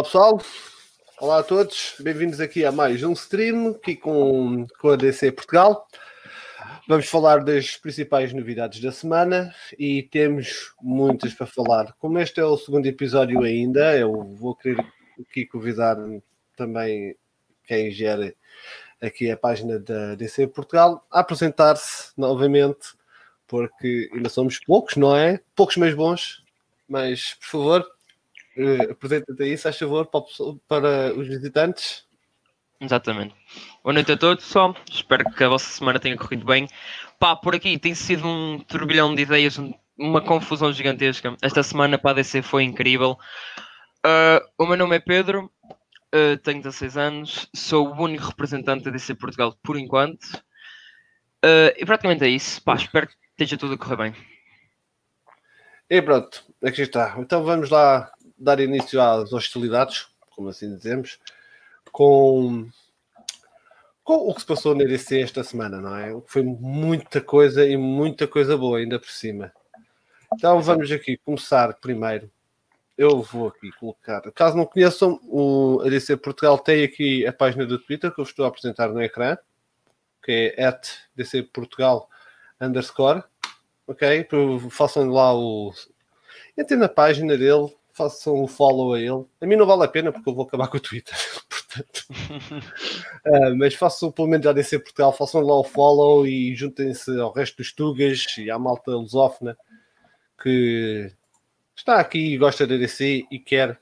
Olá pessoal, olá a todos, bem-vindos aqui a mais um stream aqui com, com a DC Portugal. Vamos falar das principais novidades da semana e temos muitas para falar. Como este é o segundo episódio ainda, eu vou querer aqui convidar também quem gera aqui a página da DC Portugal a apresentar-se novamente, porque ainda somos poucos, não é? Poucos mais bons, mas por favor, uh, apresenta-te aí, se faz favor, para, para os visitantes. Exatamente. Boa noite a todos, pessoal. Espero que a vossa semana tenha corrido bem. Pá, por aqui tem sido um turbilhão de ideias, uma confusão gigantesca. Esta semana para a DC foi incrível. Uh, o meu nome é Pedro, uh, tenho 16 anos, sou o único representante da DC Portugal por enquanto. Uh, e praticamente é isso. Pá, espero que esteja tudo a correr bem. E pronto, aqui está. Então vamos lá dar início às hostilidades, como assim dizemos, com, com o que se passou na EDC esta semana, não é? Foi muita coisa e muita coisa boa ainda por cima. Então vamos aqui começar primeiro. Eu vou aqui colocar. Caso não conheçam, o ADC Portugal tem aqui a página do Twitter que eu estou a apresentar no ecrã, que é at DC Portugal underscore. Ok? Façam lá o. Entrem na página dele, façam um follow a ele. A mim não vale a pena porque eu vou acabar com o Twitter. Portanto, uh, mas façam pelo menos a DC Portugal, façam lá o follow e juntem-se ao resto dos Tugas e à malta lusófona que está aqui e gosta da DC e quer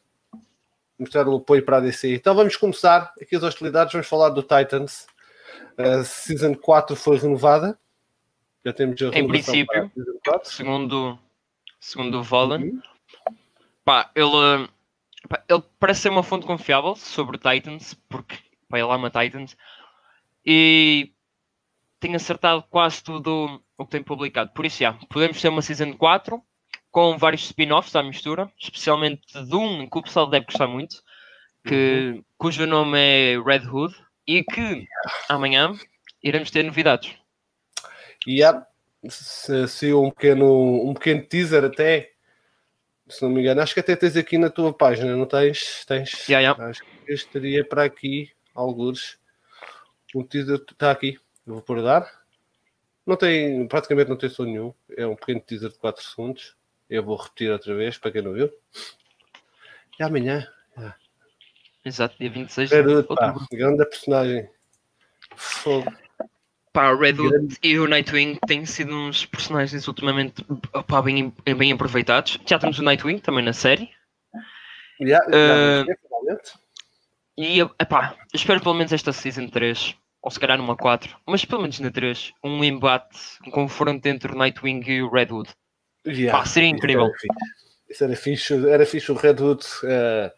mostrar o apoio para a DC. Então vamos começar aqui as hostilidades. Vamos falar do Titans. A Season 4 foi renovada. Já temos a Em princípio, segundo, segundo o Volan, uhum. Pá, ele, pá, ele parece ser uma fonte confiável sobre Titans, porque pá, ele ama Titans, e tem acertado quase tudo o que tem publicado. Por isso, já, podemos ter uma Season 4 com vários spin-offs à mistura, especialmente de um que o pessoal deve gostar muito, que, uhum. cujo nome é Red Hood, e que amanhã iremos ter novidades. E yeah. se, se um, pequeno, um pequeno teaser até se não me engano, acho que até tens aqui na tua página, não tens? Tens? Yeah, yeah. Acho que estaria para aqui, alguns. O teaser está aqui, vou por dar. Não tem, praticamente não tem som nenhum. É um pequeno teaser de 4 segundos. Eu vou repetir outra vez para quem não viu. E amanhã. Yeah. Exato, dia 26 de outubro. Grande personagem. Fogo. Pá, Redwood e o Nightwing têm sido uns personagens ultimamente bem, bem aproveitados. Já temos o Nightwing também na série. Yeah, uh, e epá, espero pelo menos esta Season 3, ou se calhar numa 4, mas pelo menos na 3, um embate, um confronto entre o Nightwing e o Redwood. Yeah, pá, seria incrível. Isso era fixe, era fixe o Redwood uh,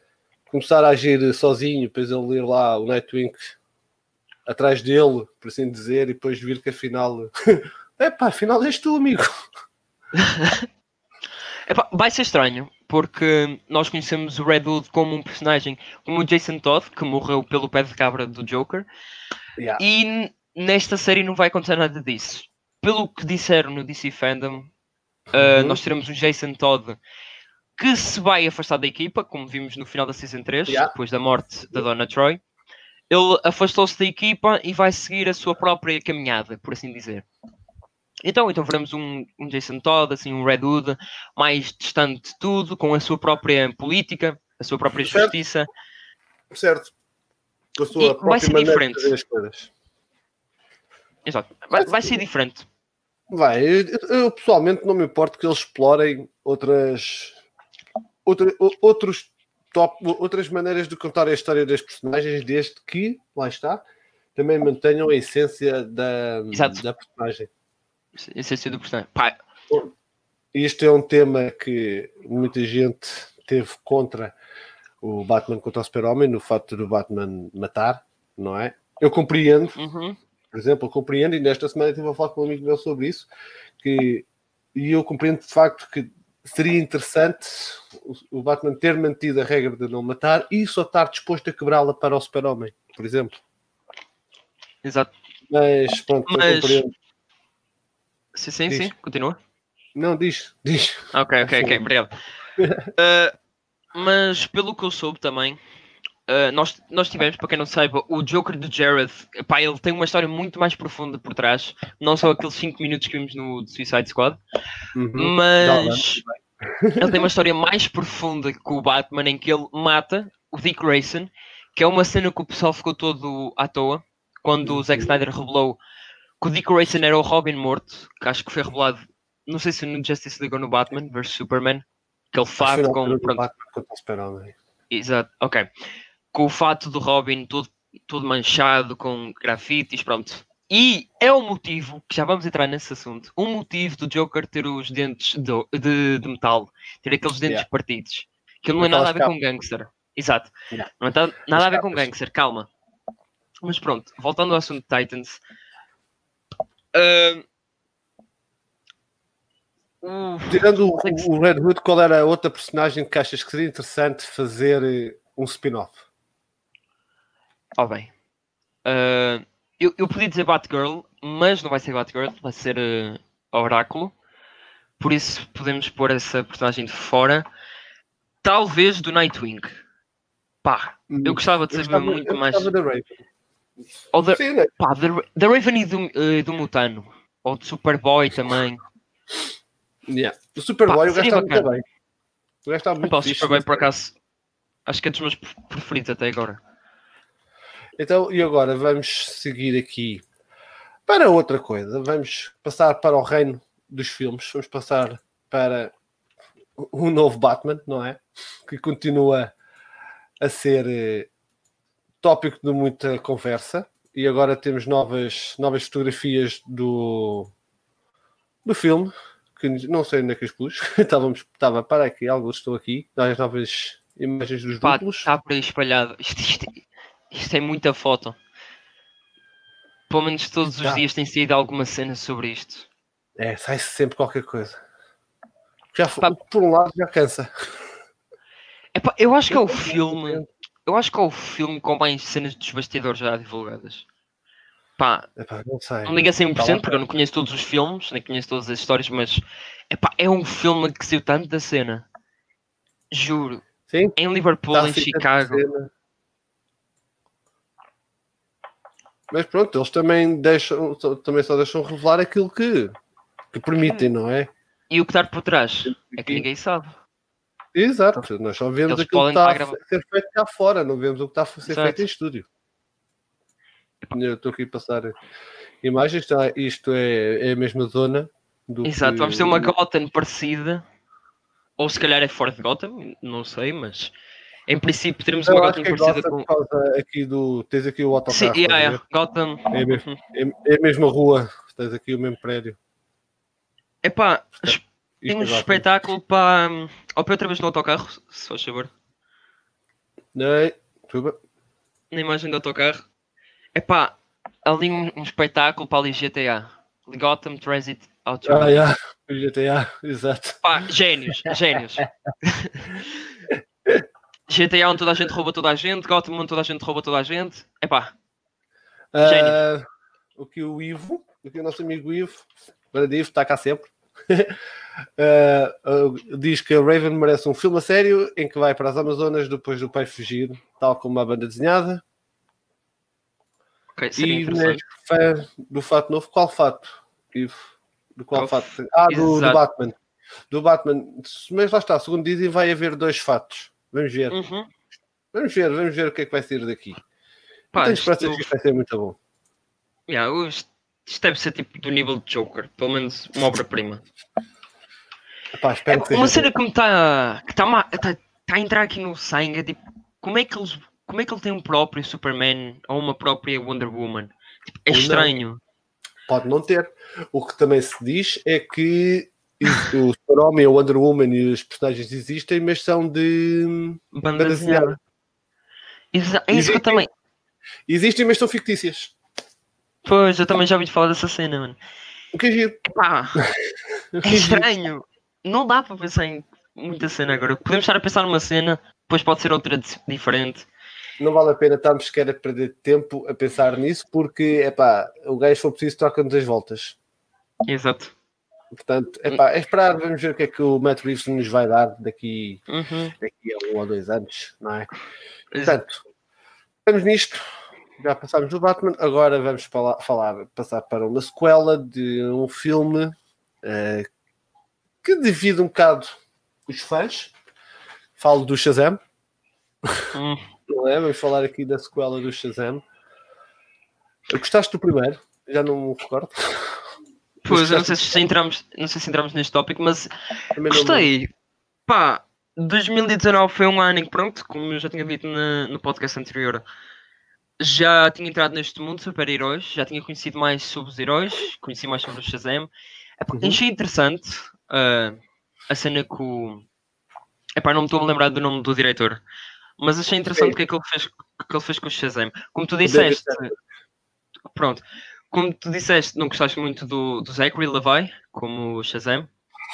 começar a agir sozinho, depois ele ler lá o Nightwing atrás dele, por assim dizer, e depois vir que afinal. Epá, afinal és tu, amigo. Epá, vai ser estranho, porque nós conhecemos o Redwood como um personagem como o Jason Todd, que morreu pelo pé de cabra do Joker, yeah. e nesta série não vai acontecer nada disso. Pelo que disseram no DC Fandom, uh, uhum. uh, nós teremos um Jason Todd que se vai afastar da equipa, como vimos no final da Season 3, yeah. depois da morte da Donna Troy ele afastou-se da equipa e vai seguir a sua própria caminhada, por assim dizer. Então, então veremos um, um Jason Todd, assim, um Red Hood, mais distante de tudo, com a sua própria política, a sua própria certo. justiça. Certo. A sua e vai ser diferente. Exato. Vai, vai ser diferente. Vai. Eu, eu, pessoalmente não me importo que eles explorem outras, outra, outros top, outras maneiras de contar a história das personagens, desde que, lá está, também mantenham a essência da, da personagem. A essência do personagem. Pai. Isto é um tema que muita gente teve contra o Batman contra o Super-Homem, no facto do Batman matar, não é? Eu compreendo, uhum. por exemplo, eu compreendo, e nesta semana estive a falar com um amigo meu sobre isso, que, e eu compreendo de facto que seria interessante o Batman ter mantido a regra de não matar e só estar disposto a quebrá-la para o super-homem, por exemplo. Exato. Mas pronto, Mas... Sim, sim, diz. sim, continua. Não, diz, diz. Ok, ok, ok, obrigado. uh, Mas pelo que eu soube também, uh, nós, nós tivemos, para quem não saiba, o Joker de Jared. Pá, ele tem uma história muito mais profunda por trás. Não só aqueles 5 minutos que vimos no Suicide Squad. Uhum. Mas ele tem uma história mais profunda que o Batman, em que ele mata o Dick Grayson, que é uma cena que o pessoal ficou todo à toa. Quando o Zack Snyder revelou que o Dick Grayson era o Robin morto, que acho que foi revelado, não sei se no Justice League ou no Batman vs Superman, aquele fato com. Pronto. Exato, ok. Com o fato do Robin todo, todo manchado com grafites, pronto. E é o motivo, que já vamos entrar nesse assunto, o motivo do Joker ter os dentes de, de, de metal, ter aqueles dentes yeah. partidos. Que não é nada a ver com gangster. Exato. Yeah. Não tem nada a ver com gangster, calma. Mas pronto, voltando ao assunto de Titans. Uh, Tirando o, o, Red Hood, qual era a outra personagem que achas que seria interessante fazer eh, um spin-off? Ó oh, bem. Uh, eu, eu podia dizer Batgirl, mas não vai ser Batgirl, vai ser uh, Oráculo. Por isso podemos pôr essa personagem de fora. Talvez do Nightwing. Pá, eu hum, gostava de saber muito mais. Da Raven. Ou da, Sim, né? pá, da, da Raven e do, uh, do Mutano. Ou de Superboy também. Yeah. O Superboy eu gostava muito bem. O gostava muito O Superboy, por acaso, acho que é dos meus preferidos até agora. Então, e agora vamos seguir aqui para outra coisa. Vamos passar para o reino dos filmes. Vamos passar para o novo Batman, não é? Que continua a ser eh, tópico de muita conversa. E agora temos novas, novas fotografias do, do filme que não sei onde é que os pus. Estávamos, estava para aqui, algo estou aqui, as novas imagens dos Pá, duplos. Está por aí espalhado. Isto, isto, isto, é muita foto. Pelo menos todos os tá. dias tem saído alguma cena sobre isto. É, sai -se sempre qualquer coisa. Já, Pá, por um lado já cansa. Epá, eu acho que é o filme. Eu acho que é o filme com mais cenas dos bastidores já divulgadas. Pá, epá, não, sei. não liga 100% porque eu não conheço todos os filmes, nem conheço todas as histórias, mas epá, é um filme que saiu tanto da cena. Juro. Sim? Em Liverpool, tá em Chicago. Mas pronto, eles também deixam, também só deixam revelar aquilo que, que permitem, não é? E o que está por trás é que ninguém sabe. Exato, nós só vemos eles aquilo que está a ser feito cá fora, não vemos o que está a ser Exato. feito em estúdio. Eu estou aqui a passar imagens, tá? isto é, é a mesma zona. Do Exato, que... vamos ter uma Gotham parecida, ou se calhar é fora de Gotham, não sei, mas em princípio teremos uma Gotham é parecida Gotham com. Aqui do, tens aqui o autocarro. Sim, yeah, é, Gotham. É, mesmo, é, é a mesma rua, tens aqui o mesmo prédio. Epá, temos um espetáculo para. Ou para outra vez no autocarro, se faz favor. Não, tudo Na imagem do autocarro. Epá, ali um, um espetáculo para ali GTA. Gotham Transit Auto. Ah, yeah. GTA, exato. Pá, génios, génios. GTA onde toda a gente rouba toda a gente, Gotham onde toda a gente rouba toda a gente. Epá, uh, O que o Ivo, o que o nosso amigo Ivo, grande Ivo, está cá sempre. Uh, uh, diz que a Raven merece um filme a sério em que vai para as Amazonas depois do pai fugir, tal como a banda desenhada. Okay, e fã do fato novo, qual fato? Do qual fato? Ah, do, do, Batman. Do Batman. Mas lá está, segundo dizem, vai haver dois fatos. Vamos ver. Uhum. Vamos ver, vamos ver o que é que vai sair daqui. Pá, tenho esperança isto... que isto vai ser muito bom. Yeah, isto deve ser tipo do nível de Joker, pelo menos uma obra-prima. É, uma cena que me está que tá, tá, tá, a entrar aqui no sangue é tipo, como é que eles como é que ele tem um próprio Superman ou uma própria Wonder Woman? Tipo, é estranho. Pode não ter. O que também se diz é que o Super-Homem, a Wonder Woman e os personagens existem, mas são de banda desenhada. É isso existem, que eu também. Existem, mas são fictícias. Pois, eu também já ouvi falar dessa cena, mano. O que é giro? Epá, é estranho. Não dá para pensar em muita cena agora. Podemos estar a pensar numa cena, depois pode ser outra diferente não vale a pena estarmos sequer a perder tempo a pensar nisso, porque é pá, o gajo for preciso troca-nos as voltas. Exato. Portanto, epá, é esperar, vamos ver o que é que o Matt Reeves nos vai dar daqui, uhum. daqui a um ou dois anos, não é? Portanto, estamos nisto. Já passámos do Batman, agora vamos falar, falar passar para uma sequela de um filme uh, que divide um bocado os fãs. Falo do Shazam. Hum. Não é? Vamos falar aqui da sequela do Shazam. Gostaste do primeiro? Já não me recordo. Pois, não sei se entramos, não sei se entramos neste tópico, mas gostei. Pá, 2019 foi um ano em que, pronto, como eu já tinha dito na, no podcast anterior, já tinha entrado neste mundo de super-heróis, já tinha conhecido mais sobre os heróis, conheci mais sobre o Shazam. É, uhum. Achei interessante uh, a cena que o. Epá, não me estou a lembrar do nome do diretor, mas achei interessante o que é que ele fez, que ele fez com o Shazam. Como tu disseste, pronto, como tu disseste, não gostaste muito do, do Zachary Levi como o Shazam?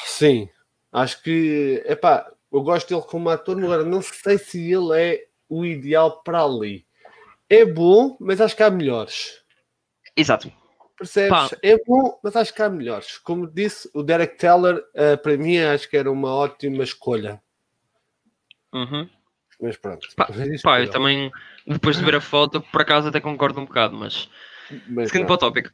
Sim, acho que, epá, eu gosto dele como ator, agora não sei se ele é o ideal para ali. É bom, mas acho que há melhores. Exato. Percebes? Pá. É bom, mas acho que há melhores. Como disse, o Derek Teller, uh, para mim, acho que era uma ótima escolha. Uhum. Mas pronto. Pá, pá eu também, depois de ver a foto, por acaso até concordo um bocado, mas. Mas Seguindo para o tópico.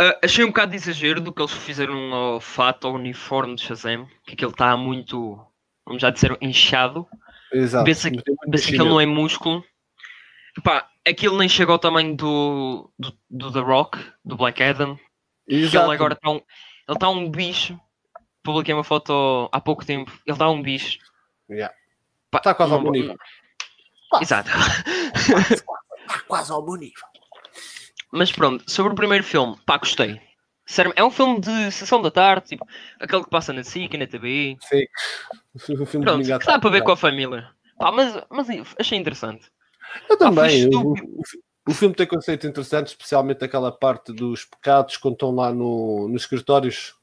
Uh, achei um bocado de exagero do que eles fizeram ao fato, ao uniforme de Shazam, que aquele está muito, vamos já dizer, inchado. Exato. Vê-se que, vê que ele não é músculo. Pá, aquilo nem chega ao tamanho do, do, do The Rock, do Black Adam. Exato. Ele agora está um, ele está um bicho. Publiquei uma foto há pouco tempo. Ele está um bicho. Yeah. está quase ao bom nível. Exato. Está quase ao bom nível. Mas pronto, sobre o primeiro filme, pá, gostei. Sério, é um filme de sessão da tarde, tipo, aquele que passa na SIC e na TV. Sim. Um filme Pronto, que dá para ver com a família. Pá, mas, mas achei interessante. Eu também. o, o, filme tem conceito interessante, especialmente aquela parte dos pecados quando estão lá no, nos escritórios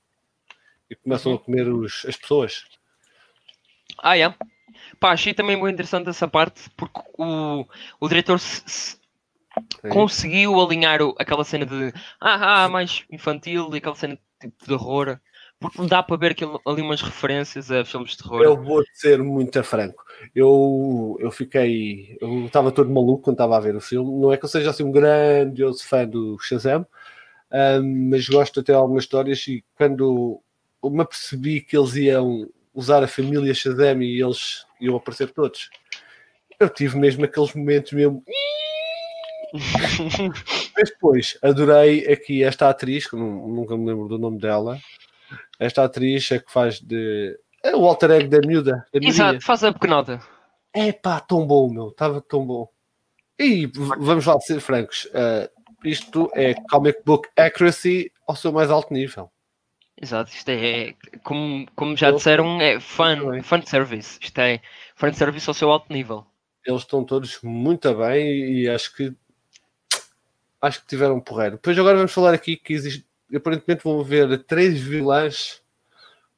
e começam uhum. a comer os, as pessoas. Ah, é? Pá, achei também muito interessante essa parte porque o, o diretor se, se conseguiu alinhar o, aquela cena de ah, ah, mais infantil e aquela cena de, de horror porque dá para ver aquilo, ali umas referências a filmes de terror. Eu vou ser muito franco. Eu, eu fiquei. Eu estava todo maluco quando estava a ver o filme. Não é que eu seja assim um grandioso fã do Shazam, um, mas gosto até de algumas histórias. E quando eu me apercebi que eles iam usar a família Shazam e eles iam aparecer todos, eu tive mesmo aqueles momentos mesmo. Mas depois adorei aqui esta atriz, que nunca me lembro do nome dela esta atriz é que faz de. É o alter ego da miúda. Da Exato, faz a pequenota. É pá, tão bom, meu. Estava tão bom. E vamos lá ser francos. Uh, isto é comic book accuracy ao seu mais alto nível. Exato, isto é, como, como já disseram, é fan, fan service. Isto é fan service ao seu alto nível. Eles estão todos muito bem e acho que acho que tiveram um porreiro. Depois agora vamos falar aqui que existe, aparentemente vão haver três vilãs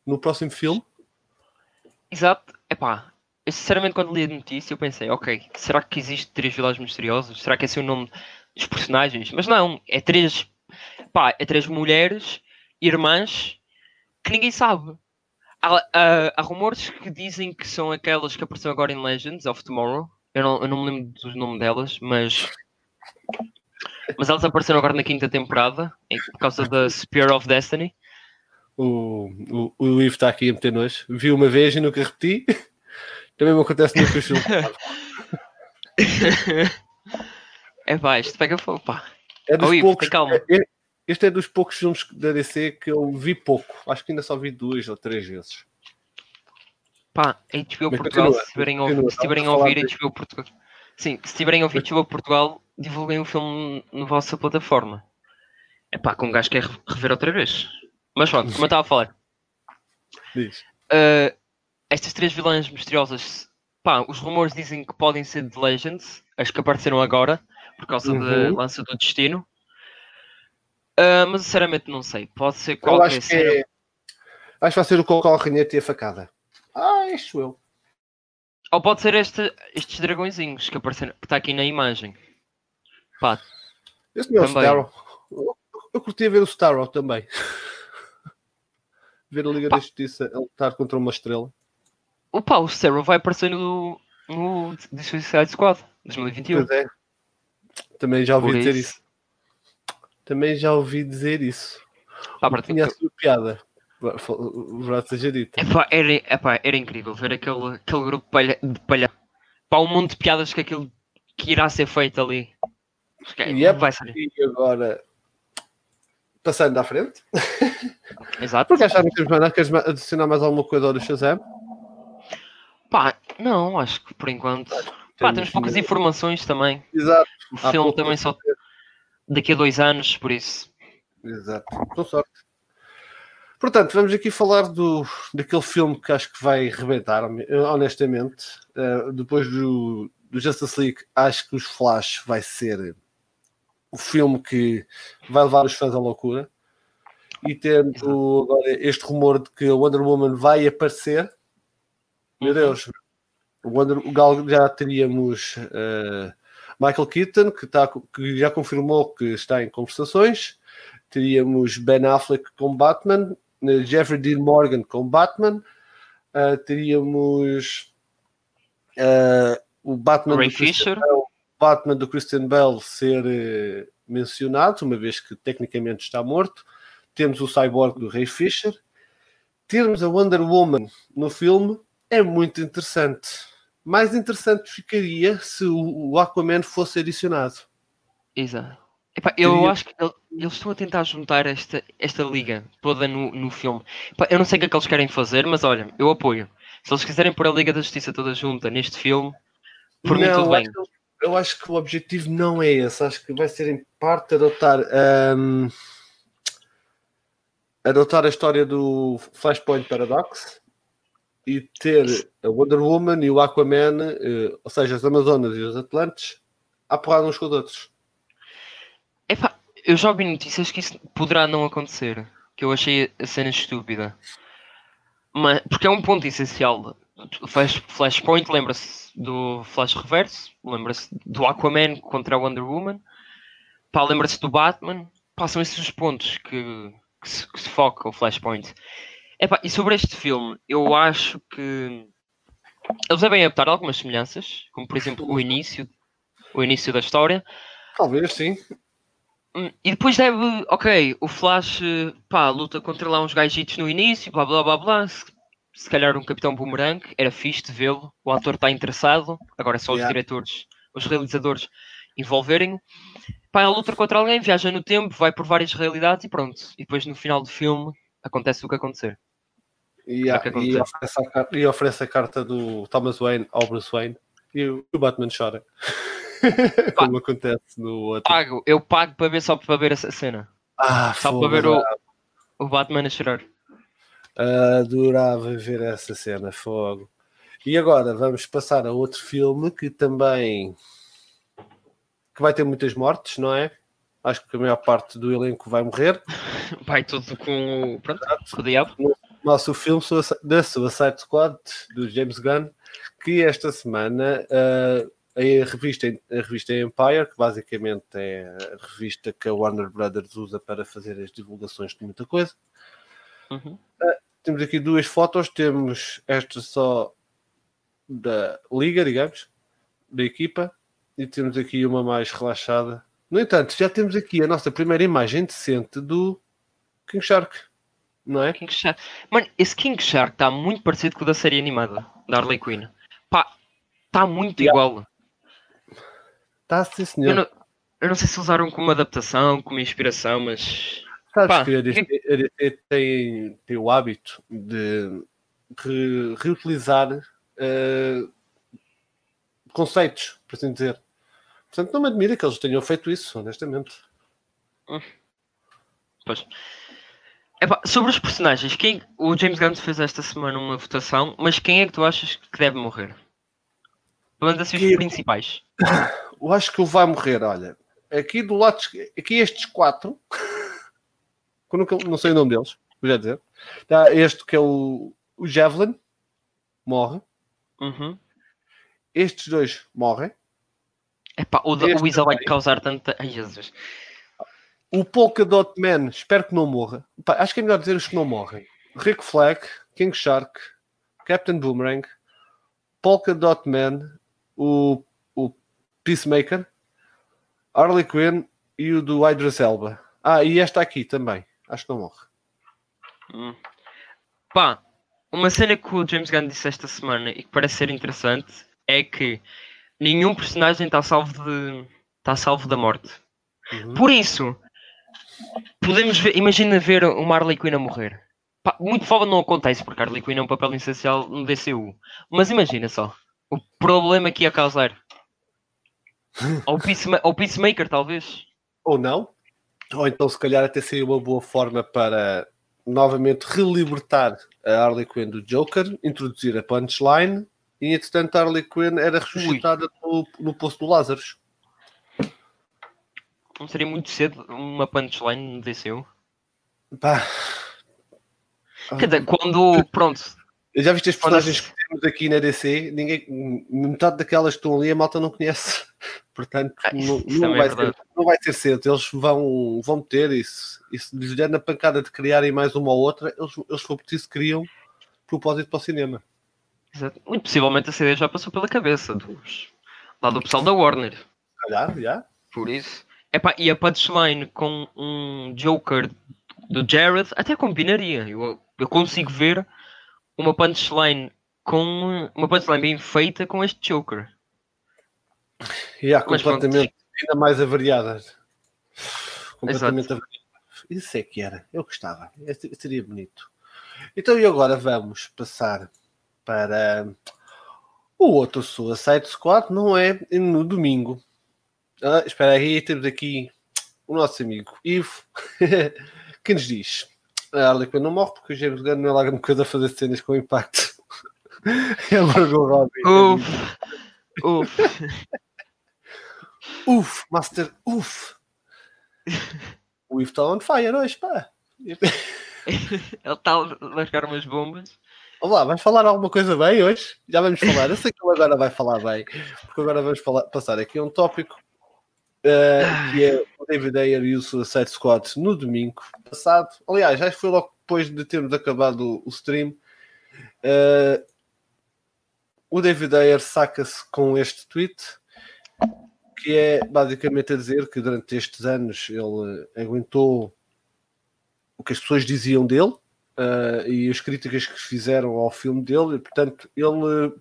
no próximo filme. Exato. Epá, eu sinceramente quando li a notícia eu pensei, ok, será que existe três vilãs misteriosos? Será que esse é o nome dos personagens? Mas não, é três, pá, é três mulheres, irmãs, que ninguém sabe. Há, há, há, rumores que dizem que são aquelas que apareceram agora em Legends of Tomorrow. Eu não, eu não me lembro do nome delas, mas mas elas apareceram agora na quinta temporada, por causa da Spear of Destiny. O, o, o Ivo está aqui a meter nós. Vi uma vez e nunca repeti. Também me acontece no filme. é pá, isto pega fogo, pá. É dos oh, Ivo, poucos, calma. É, este é dos poucos filmes da DC que eu vi pouco. Acho que ainda só vi duas ou três vezes. Pá, HBO Mas Portugal, continua, se estiverem a ouvir, ouvir HBO Portugal. Sim, se estiverem a ouvir HBO Portugal, divulguem o filme na vossa plataforma. É pá, com um gajo quer rever outra vez. Mas pronto, como eu estava a falar. Diz. Uh, estas três vilãs misteriosas, pá, os rumores dizem que podem ser de Legends, as que apareceram agora, por causa uhum. da lança do destino. Uh, mas sinceramente não sei. Pode ser qualquer eu acho que, é... acho que vai ser o Cocorrinhete e a facada. Ah, isto eu. Ou pode ser este, estes dragõezinhos que apareceram, que está aqui na imagem. Pá. Esse não é o Starro. Eu, eu curti ver o Starro também. ver a Liga Pá. da Justiça a lutar contra uma estrela. O Paulo Cerro vai aparecer no, no The Suicide Squad 2021. Pois é. Também já ouvi Por dizer isso. isso. Também já ouvi dizer isso. Pá, tinha a sua piada. Verdade seja dito. Epá, era, epá, era incrível ver aquele, aquele grupo de palha, de palha. Pá, um monte de piadas que aquilo que irá ser feito ali. E, é vai e agora passando à frente. Exato. Porque acharam que temos Queres adicionar mais alguma coisa do Shazam? Pá, não, acho que por enquanto. Pá, temos poucas informações também. Exato. O filme também só daqui a dois anos, por isso. Exato. Com sorte. Portanto, vamos aqui falar do, daquele filme que acho que vai rebentar, honestamente. Uh, depois do, do Justice League, acho que os Flash vai ser o filme que vai levar os fãs à loucura. E tendo agora este rumor de que a Wonder Woman vai aparecer, meu uhum. Deus, o, Wonder, o Gal já teríamos uh, Michael Keaton, que, tá, que já confirmou que está em conversações. Teríamos Ben Affleck com Batman, eh, Jeffrey Dean Morgan com Batman. Uh, teríamos o Batman Ray Fisher. Batman do Christian Bell ser uh, mencionado, uma vez que tecnicamente está morto. Temos o Cyborg do Ray Fisher. Termos a Wonder Woman no filme é muito interessante. Mais interessante ficaria se o Aquaman fosse adicionado. Exato. Epá, eu acho que eles estão a tentar juntar esta, esta liga toda no, no filme. Epá, eu não sei o que é que eles querem fazer, mas olha, eu apoio. Se eles quiserem pôr a Liga da Justiça toda junta neste filme, por não, mim tudo bem. Eu acho que o objetivo não é esse. Acho que vai ser em parte adotar um, adotar a história do Flashpoint Paradox e ter a Wonder Woman e o Aquaman, uh, ou seja, as Amazonas e os Atlantes, a porrada uns com os outros. Eu já ouvi notícias que isso poderá não acontecer. Que eu achei a cena estúpida. Mas, porque é um ponto essencial Flash, Flashpoint lembra-se do Flash Reverso, lembra-se do Aquaman contra a Wonder Woman, pá, lembra-se do Batman, passam esses os pontos que, que, se, que se foca o Flashpoint. Epá, e sobre este filme, eu acho que eles devem adaptar algumas semelhanças, como por exemplo o início, o início da história. Talvez sim. Hum, e depois deve, ok, o Flash pá, luta contra lá uns gajitos no início, blá blá blá blá se calhar um Capitão Boomerang, era fixe de vê-lo, o ator está interessado, agora é só yeah. os diretores, os realizadores envolverem-o. Pá, ele luta contra alguém, viaja no tempo, vai por várias realidades e pronto. E depois no final do filme acontece o que acontecer. Yeah, que e, oferece a, e, oferece a, carta do Thomas Wayne ao Bruce Wayne e o, o Batman chora. Como acontece no outro. Pago, eu pago para ver só para ver essa cena. Ah, só para ver o, o Batman a chorar. Adorava ver essa cena, fogo. E agora vamos passar a outro filme que também que vai ter muitas mortes, não é? Acho que a maior parte do elenco vai morrer. Vai tudo com, pronto, o diabo. Nosso filme da Suicide Squad, do James Gunn, que esta semana uh, a, revista, a revista Empire, que basicamente é a revista que a Warner Brothers usa para fazer as divulgações de muita coisa, uhum. uh, temos aqui duas fotos, temos esta só da liga, digamos, da equipa, e temos aqui uma mais relaxada. No entanto, já temos aqui a nossa primeira imagem decente do King Shark, não é? King Shark. Mano, esse King Shark está muito parecido com o da série animada, da Harley Quinn. Pá, está muito yeah. igual. Está sim, senhor. Eu não, eu não sei se usaram como adaptação, como inspiração, mas Sabes Pá, que a DC, a DC tem, tem o hábito de re, reutilizar uh, conceitos, por assim dizer. Portanto, não me admira que eles tenham feito isso, honestamente. Hum. Pois. Epá, sobre os personagens, quem, o James Gunn fez esta semana uma votação, mas quem é que tu achas que deve morrer? Pelo assim os principais. Eu acho que ele vai morrer, olha. Aqui do lado, aqui estes quatro não sei o nome deles, vou já dizer. Tá, este que é o, o Javelin, morre. Uhum. Estes dois morrem. Epá, o, este o Weasel vai causar tanta. Ai Jesus. O Polka Dot Man, espero que não morra. acho que é melhor dizer os que não morrem. Rick Flag, King Shark, Captain Boomerang, Polka Dot Man, o, o Peacemaker, Harley Quinn e o do Idris Elba. Ah, e esta aqui também. Acho que não morre. Hum. Pá, uma cena que o James Gunn disse esta semana e que parece ser interessante é que nenhum personagem está salvo de está salvo da morte. Uhum. Por isso, podemos ver, imagina ver uma Harley Quinn a morrer. Pá, muito fácil não acontece porque Harley Quinn é um papel essencial no DCU. Mas imagina só o problema que ia causar. ou, ou Peacemaker, talvez. Ou não. Ou então, se calhar, até seria uma boa forma para novamente relibertar a Harley Quinn do Joker, introduzir a punchline e entretanto a Harley Quinn era ressuscitada no, no poço do Lázaro. Não seria muito cedo uma punchline no DCU? Pá. Quer dizer, quando. Pronto. Eu já viste as personagens que temos aqui na DC, ninguém, metade daquelas que estão ali a malta não conhece. Portanto, ah, não, não, vai ser, não, vai ser, cedo. Eles vão, vão ter isso. E se lhes der na pancada de criarem mais uma ou outra, eles, eles for preciso, criam propósito para o cinema. Exato. Muito possivelmente a CD já passou pela cabeça dos, lá do pessoal da Warner. Calhar, já. Por isso. Epá, e a punchline com um Joker do Jared até combinaria. Eu, eu consigo ver uma punchline com uma punchline bem feita com este Joker. E há completamente ainda mais avariada. Completamente avariada. Isso é que era. Eu gostava. Seria bonito. Então, e agora vamos passar para o outro Suicide Squad. Não é no domingo. Ah, espera aí, temos aqui o nosso amigo Ivo que nos diz: a Harley Quinn não morre porque o James Gunn não é lá grande coisa a fazer cenas com impacto. Ele largou Robin. Uf, uf. uf, Master, uf. O Ivo está on fire hoje, pá. Ele está a largar umas bombas. Olá, vais falar alguma coisa bem hoje? Já vamos falar. Eu sei que ele agora vai falar bem, porque agora vamos falar, passar aqui um tópico uh, que é o David Ayer e o Suicide Squad no domingo passado. Aliás, acho que foi logo depois de termos acabado o, stream. Uh, o David Ayer saca-se com este tweet que é basicamente a dizer que durante estes anos ele aguentou o que as pessoas diziam dele uh, e as críticas que fizeram ao filme dele, e portanto ele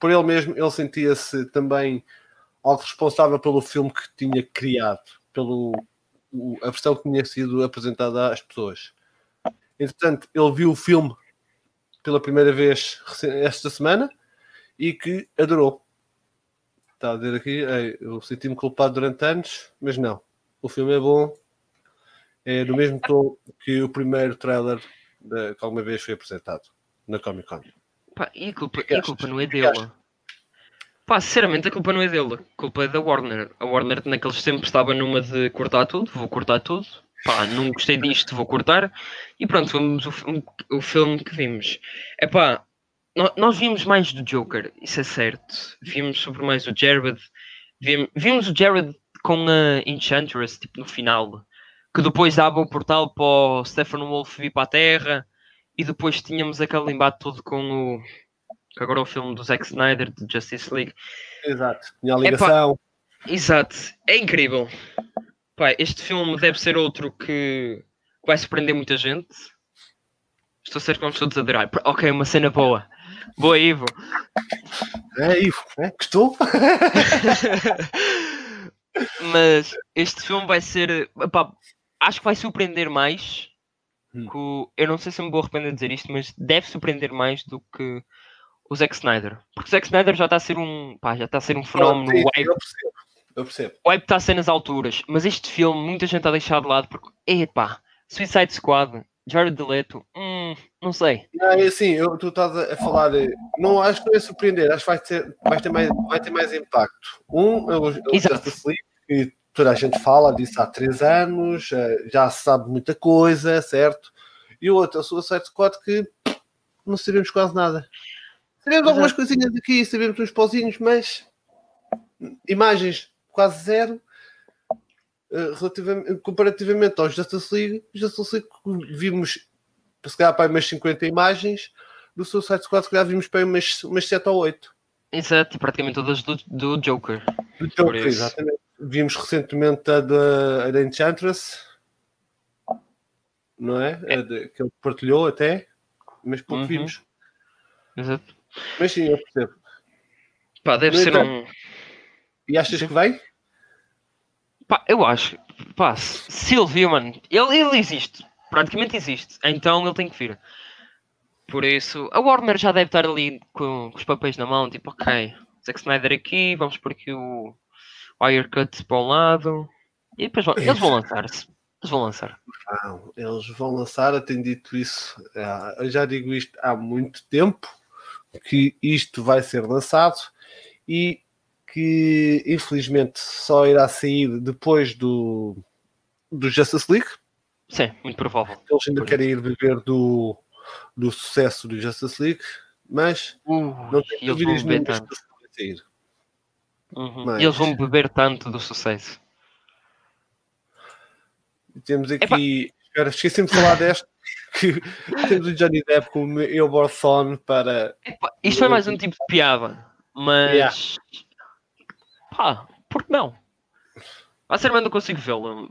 por ele mesmo ele sentia-se também algo responsável pelo filme que tinha criado, pelo a versão que tinha sido apresentada às pessoas. Entretanto, ele viu o filme pela primeira vez esta semana e que adorou. Está a dizer aqui, eu senti-me culpado durante anos, mas não. O filme é bom, é do mesmo tom que o primeiro trailer que alguma vez foi apresentado na Comic Con. Pá, e a culpa, e a culpa não é dele. Pá, sinceramente a culpa não é dele, a culpa é da Warner. A Warner naqueles tempos estava numa de cortar tudo, vou cortar tudo. Pá, não gostei disto, vou cortar. E pronto, vamos o, o filme que vimos. É pá, nós vimos mais do Joker, isso é certo. Vimos sobre mais o Jared. Vimos, vimos o Jared com a Enchantress, tipo no final. Que depois dava o portal para o Stephen Wolf vir para a Terra. E depois tínhamos aquele embate todo com o agora o filme do Zack Snyder, de Justice League. Exato, tinha a ligação. exato, é incrível. Pá, este filme deve ser outro que vai surpreender muita gente. Estou a ser como estou a adorar. Ok, uma cena boa. Boa, Ivo. É, Ivo, é? Gostou? Mas este filme vai ser. Pá, acho que vai surpreender mais. Hum. Que, eu não sei se me vou arrepender de dizer isto, mas deve surpreender mais do que o Zack Snyder. Porque o Zack Snyder já está a ser um, pá, já está a ser um fenómeno. Sim, eu percebo, eu percebo. O hype está a ser nas alturas, mas este filme muita gente está a deixar de lado porque, epá, Suicide Squad, Jared Leto, hum, não sei. Não, é assim, eu, tu estás a falar, não acho que não é surpreender, acho que vai ter, vai ter, mais, vai ter mais impacto. Um, é o, é o Justice League, que toda a gente fala disso há três anos, eh, já se sabe muita coisa, certo? E o outro é o Suicide Squad que não sabemos quase nada. Sabemos algumas coisinhas aqui, sabemos uns pozinhos, mas imagens quase zero. Uh, relativamente, comparativamente ao Justice League, Justice League vimos se calhar para umas 50 imagens, do Suicide Squad se calhar vimos para umas, umas 7 ou 8. Exato, praticamente todas do, do Joker. Do Joker, exatamente. Vimos recentemente a da, a Enchantress, não é? é. De, que ele partilhou até, mas pouco uhum. vimos. Exato. Mas sim, eu percebo. Pá, deve no ser entanto, um. E achas que vem? Pá, eu acho. Pá, Silvio, mano, ele, ele existe. Praticamente existe. Então ele tem que vir. Por isso, a Warner já deve estar ali com, com os papéis na mão, tipo, ok, Zack Snyder aqui, vamos por aqui o Wirecut para um lado. E depois vão, eles vão lançar-se. Eles vão lançar. Não, eles vão lançar, eu tenho dito isso, eu já digo isto há muito tempo, que isto vai ser lançado e que infelizmente só irá sair depois do, do Justice League. Sim, muito provável. Eles ainda querem ir beber do, do sucesso do Justice League, mas uh, não tenho dúvidas nenhumas que sair. Uhum. Mas... Eles vão beber tanto do sucesso. Temos aqui. Espera, esqueci-me de falar deste. Que temos o Johnny Depp como Eoborthon para. Epa, isto foi mais um tipo de piada, mas. Yeah. Pá, por que não? A sério, não consigo vê-lo.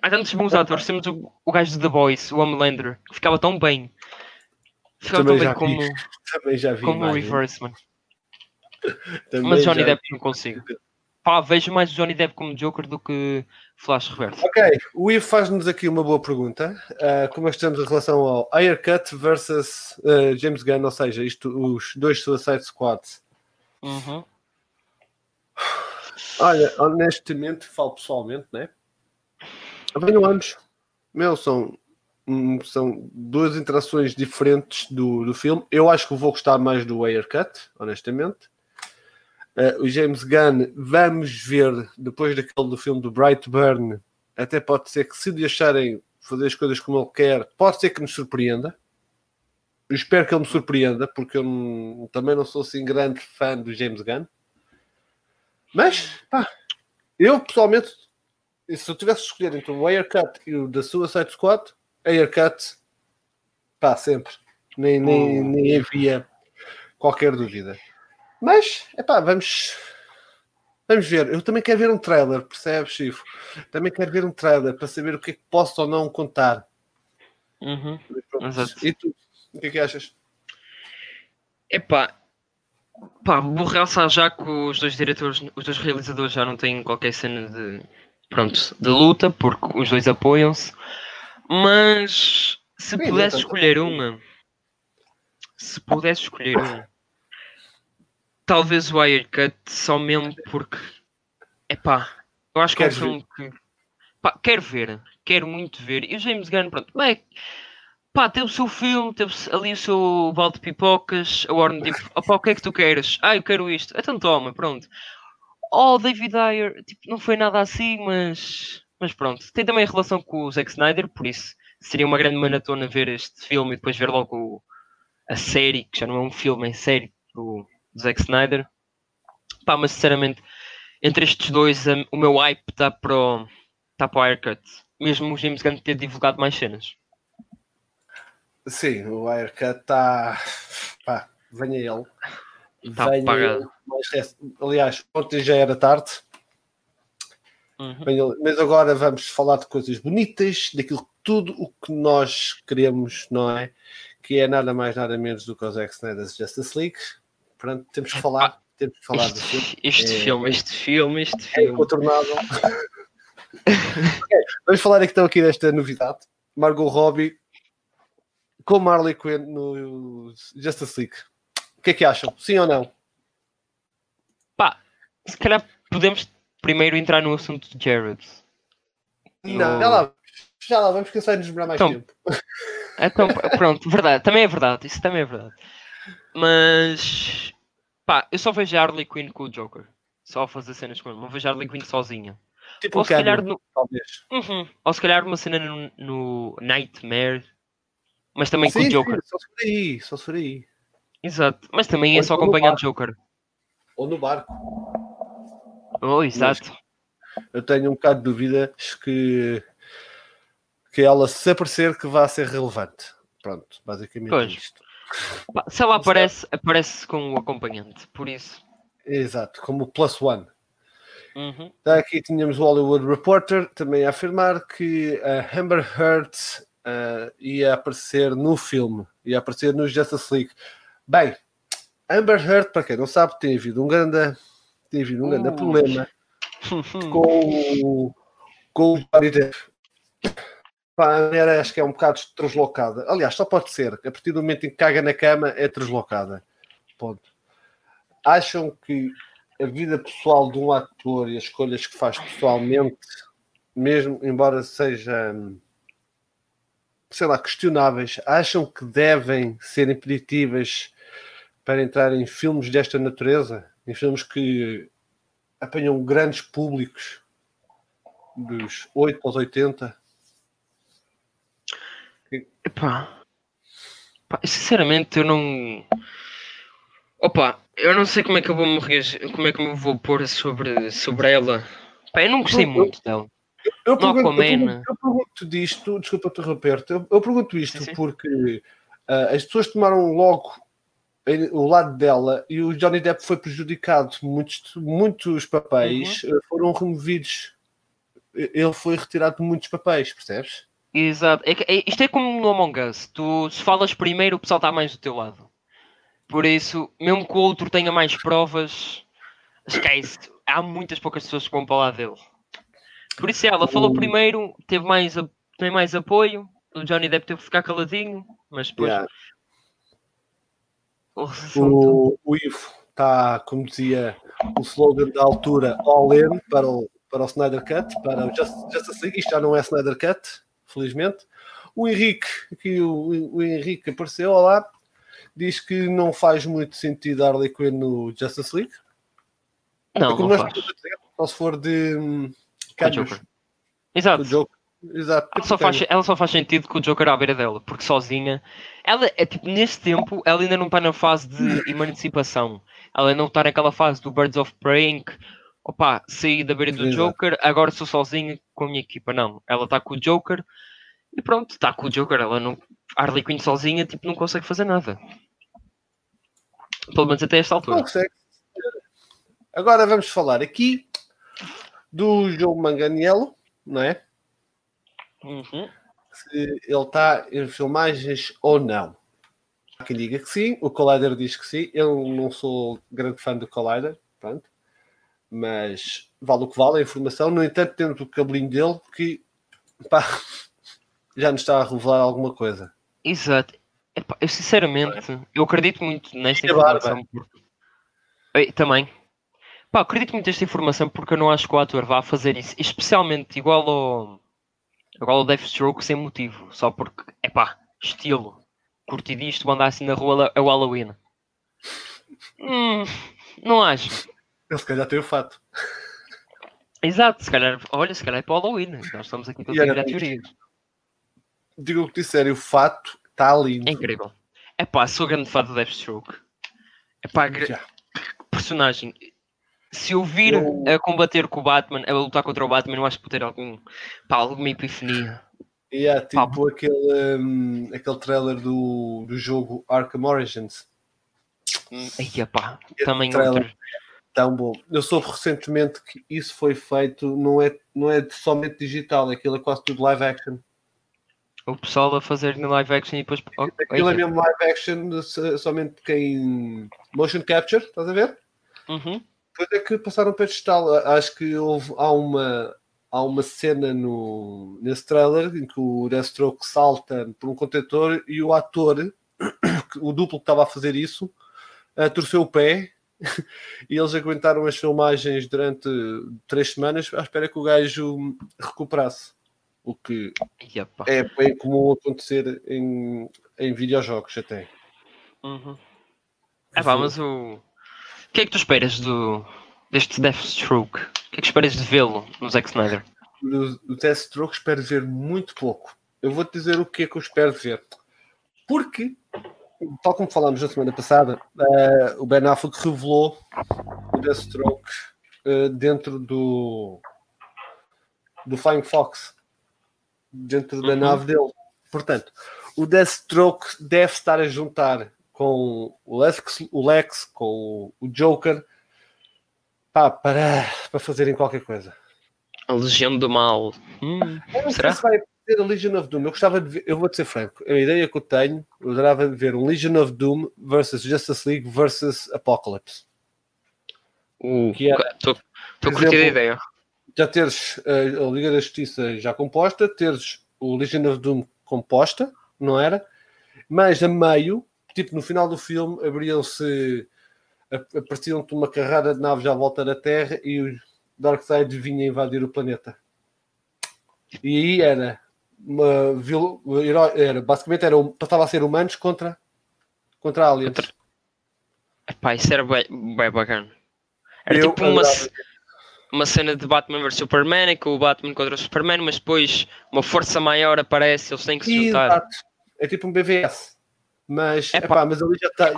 Há tantos bons atores. Temos o, o gajo de The Boys, o Homelander, que ficava tão bem. Ficava Também tão bem como, Também já vi como o Reverse, mano. Mas Johnny Depp não consigo. Pá, vejo mais o Johnny Depp como Joker do que Flash Reverso. Ok, o Ivo faz-nos aqui uma boa pergunta. Uh, como é que estamos em relação ao Aircut versus uh, James Gunn, ou seja, isto, os dois Suicide Squads? Uhum. Olha, honestamente, falo pessoalmente, né? Venham ambos. Meu, são, são duas interações diferentes do, do filme. Eu acho que vou gostar mais do Aircut, honestamente. Uh, o James Gunn, vamos ver, depois daquele do filme do Brightburn, até pode ser que se deixarem fazer as coisas como ele quer, pode ser que nos surpreenda. Eu espero que ele me surpreenda, porque eu não, também não sou assim grande fã do James Gunn. Mas, pá, eu pessoalmente, se eu tivesse de escolher entre o Aircut e o da Suicide Squad, Aircut, pá, sempre. Nem, nem, hum. nem havia qualquer dúvida. Mas, é pá, vamos. Vamos ver. Eu também quero ver um trailer, percebes, Chico? Também quero ver um trailer para saber o que é que posso ou não contar. Uhum. E tu, o que é que achas? Epá, Pá, vou realçar já que os dois diretores, os dois realizadores já não têm qualquer cena de, pronto, de luta, porque os dois apoiam-se. Mas se pudesse escolher uma, se pudesse escolher uma, talvez o Wirecut só mesmo porque, é pá, eu acho que é um filme que, pá, quero ver, quero muito ver. E o James Gunn, pronto, bem, pá, teve o seu filme, teve ali o seu balde de pipocas, a Warner tipo, opá, o que é que tu queres? Ah, eu quero isto. Então toma, pronto. Oh, David Ayer, tipo, não foi nada assim, mas, mas pronto. Tem também a relação com o Zack Snyder, por isso seria uma grande maratona ver este filme e depois ver logo o, a série, que já não é um filme, é série do, do Zack Snyder. Pá, mas sinceramente, entre estes dois, o meu hype está para o, tá para o haircut. Mesmo o James Gunn ter divulgado mais cenas. Sim, o Wirecut está. Pá, venha ele. Tá venha ele. Mas, aliás, ontem já era tarde. Uhum. Mas agora vamos falar de coisas bonitas, daquilo tudo o que nós queremos, não é? Que é nada mais, nada menos do que o Zack Snyder's Justice League. Pronto, temos que falar. Ah, temos que falar este, filme. Este é, filme, este filme, este filme. É incontornável. okay, vamos falar então aqui desta novidade. Margot Robbie com Marley Quinn no Justice League. O que é que acham? Sim ou não? Pá, se calhar podemos primeiro entrar no assunto de Jared. Não, já lá, já lá vamos cansar de nos demorar mais então, tempo. Então, pronto, verdade, também é verdade, isso também é verdade. Mas pá, eu só vejo a Harley Quinn com o Joker. Só a fazer cenas com ele, não vejo a Harley Quinn sozinha. Tipo ou, um se calhar no... talvez. Uhum. Ou se calhar uma cena no, no Nightmare mas também sim, com o Joker. Sim, só se for aí, só se for aí. Exato, mas também é Ou é só acompanhar o Joker. Ou no barco. Oh, exato. Mas eu tenho um bocado de dúvidas que, que ela se aparecer que vai ser relevante. Pronto, basicamente pois. isto. Se ela aparece, aparece com o acompanhante, por isso. Exato, como plus one. Uhum. Aqui tínhamos o Hollywood Reporter também a afirmar que a Amber Heard uh, ia aparecer no filme, ia aparecer no Justice League. Bem, Amber Heard, para quem não sabe, tem havido um grande, tem havido um grande uh. problema com, com o Johnny Depp. Pá, a mulher acho que é um bocado translocada. Aliás, só pode ser. A partir do momento em que caga na cama, é translocada. Ponto. Acham que a vida pessoal de um ator e as escolhas que faz pessoalmente, mesmo embora sejam, sei lá, questionáveis, acham que devem ser impeditivas para entrar em filmes desta natureza? Em filmes que apanham grandes públicos dos 8 aos 80? Epá. Sinceramente, eu não. Opa, eu não sei como é que eu vou me reagir, como é que eu vou pôr sobre, sobre ela. Pá, eu não gostei muito dela. Eu, eu, pergunto, eu, pergunto, eu, pergunto, disto, desculpa interromper-te, eu, eu pergunto isto sim, sim. porque uh, as pessoas tomaram logo o lado dela e o Johnny Depp foi prejudicado. Muitos, muitos papéis uhum. foram removidos. Ele foi retirado de muitos papéis, percebes? Exato. É, é, isto é como no Among Us. Tu, se falas primeiro, o pessoal está mais do teu lado. Por isso, mesmo que o outro tenha mais provas, esquece. Há muitas poucas pessoas que vão para o lado dele. Por isso, ela falou primeiro, teve mais, tem mais apoio. O Johnny Depp teve que ficar caladinho, mas depois. Yeah. O, o Ivo está, como dizia o slogan da altura, all in para o, para o Snyder Cut, para o Just, Justice League. Isto já não é Snyder Cut, felizmente. O Henrique, aqui o, o Henrique apareceu, olá, diz que não faz muito sentido Harley Quinn no Justice League. Não, é não faz. Só se for de um, Exato. Exato. Ela só, faz, ela só faz sentido com o Joker à beira dela, porque sozinha, ela é tipo, neste tempo, ela ainda não está na fase de emancipação. Ela não está naquela fase do Birds of Prey em que, opa, saí da beira do. Joker, agora sou sozinha com a minha equipa. Não, ela está com o Joker e pronto, está com o Joker. Ela não, Harley Quinn sozinha, tipo, não consegue fazer nada. Pelo menos até esta altura. Não consegue. Agora vamos falar aqui do João Manganiello, não é? Uhum. Se ele está em filmagens ou não. Há quem diga que sim, o Collider diz que sim. Eu não sou grande fã do Collider, pronto. Mas vale o que vale a informação. No entanto, temos o cabelinho dele que pá, já nos está a revelar alguma coisa. Exato. Epá, eu sinceramente, eu acredito muito nesta informação. Porque... Também. Pá, acredito muito nesta informação porque eu não acho que o ator vá fazer isso, especialmente igual ao, igual ao Deathstroke sem motivo, só porque, é pá, estilo. Curti disto, andar assim na rua é o Halloween. Hum, não acho. Ele se calhar tem o fato. Exato, se calhar, olha, se calhar é para o Halloween. Nós estamos aqui para ter teorias. Digo o que disserem, o fato está lindo. É incrível. É pá, sou grande fã do Deathstroke. É pá, personagem se eu vir eu... a combater com o Batman, a lutar contra o Batman, eu acho que vou ter algum, pá, alguma epifania. E yeah, tipo aquele, um, aquele trailer do, do jogo Arkham Origins. Aí, pá, também outro. Tão bom. Eu soube recentemente que isso foi feito, não é, não é somente digital, aquilo é quase tudo live action. O pessoal a fazer no live action e depois. Oh, aquilo é mesmo live action, somente quem. Motion capture, estás a ver? Uhum. Depois é que passaram para digital. Acho que houve, há uma há uma cena no, nesse trailer em que o Deathstroke salta por um contentor e o ator, o duplo que estava a fazer isso, uh, torceu o pé e eles aguentaram as filmagens durante três semanas à espera que o gajo recuperasse. O que Epa. é bem comum acontecer em, em videojogos até. Uhum. É pá, mas o o que é que tu esperas do, deste Deathstroke? O que é que esperas de vê-lo no Zack Snyder? Do, Deathstroke espero ver muito pouco. Eu vou-te dizer o que é que eu espero ver. Porque, tal como falámos na semana passada, uh, o Ben Affleck revelou o Deathstroke uh, dentro do, do Flying Fox, dentro da uhum. nave dele. Portanto, o Deathstroke deve estar a juntar com o Lex, o Lex com o Joker pá, para, para fazerem qualquer coisa. A Legião do Mal. Hum, será? se vai ter a Legion of Doom. Eu gostava de ver, eu vou-te ser franco, a ideia que eu tenho, eu adorava de ver um Legion of Doom versus Justice League versus Apocalypse. Estou uh, a curtir a ideia. Já teres a, a Liga da Justiça já composta, teres o Legion of Doom composta, não era? Mas a meio, tipo no final do filme, abriam-se, apareciam-te uma carrada de naves à volta da Terra e o Darkseid vinha invadir o planeta. E aí era uma era basicamente era passava a ser humanos contra contra aliens. Contra... Epá, isso era bem, bem bacana. Era eu, tipo uma, uma cena de Batman vs Superman, com o Batman contra o Superman, mas depois uma força maior aparece, eles têm que se juntar. Exato. É tipo um BVS. Mas, epá, epá, mas ali já está.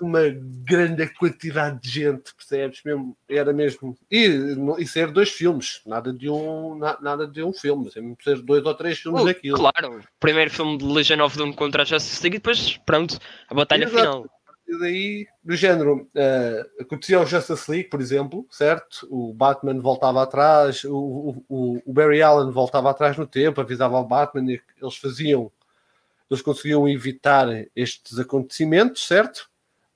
Uma grande quantidade de gente, percebes? Mesmo, era mesmo. E, e ser dois filmes, nada de um, na, nada de um filme, sempre ser dois ou três filmes uh, daquilo. Claro, primeiro filme de Legion of Doom contra a Justice League e depois, pronto, a batalha Exato. final. E daí, do género, uh, acontecia o Justice League, por exemplo, certo? O Batman voltava atrás, o, o, o Barry Allen voltava atrás no tempo, avisava ao Batman e eles faziam, eles conseguiam evitar estes acontecimentos, certo?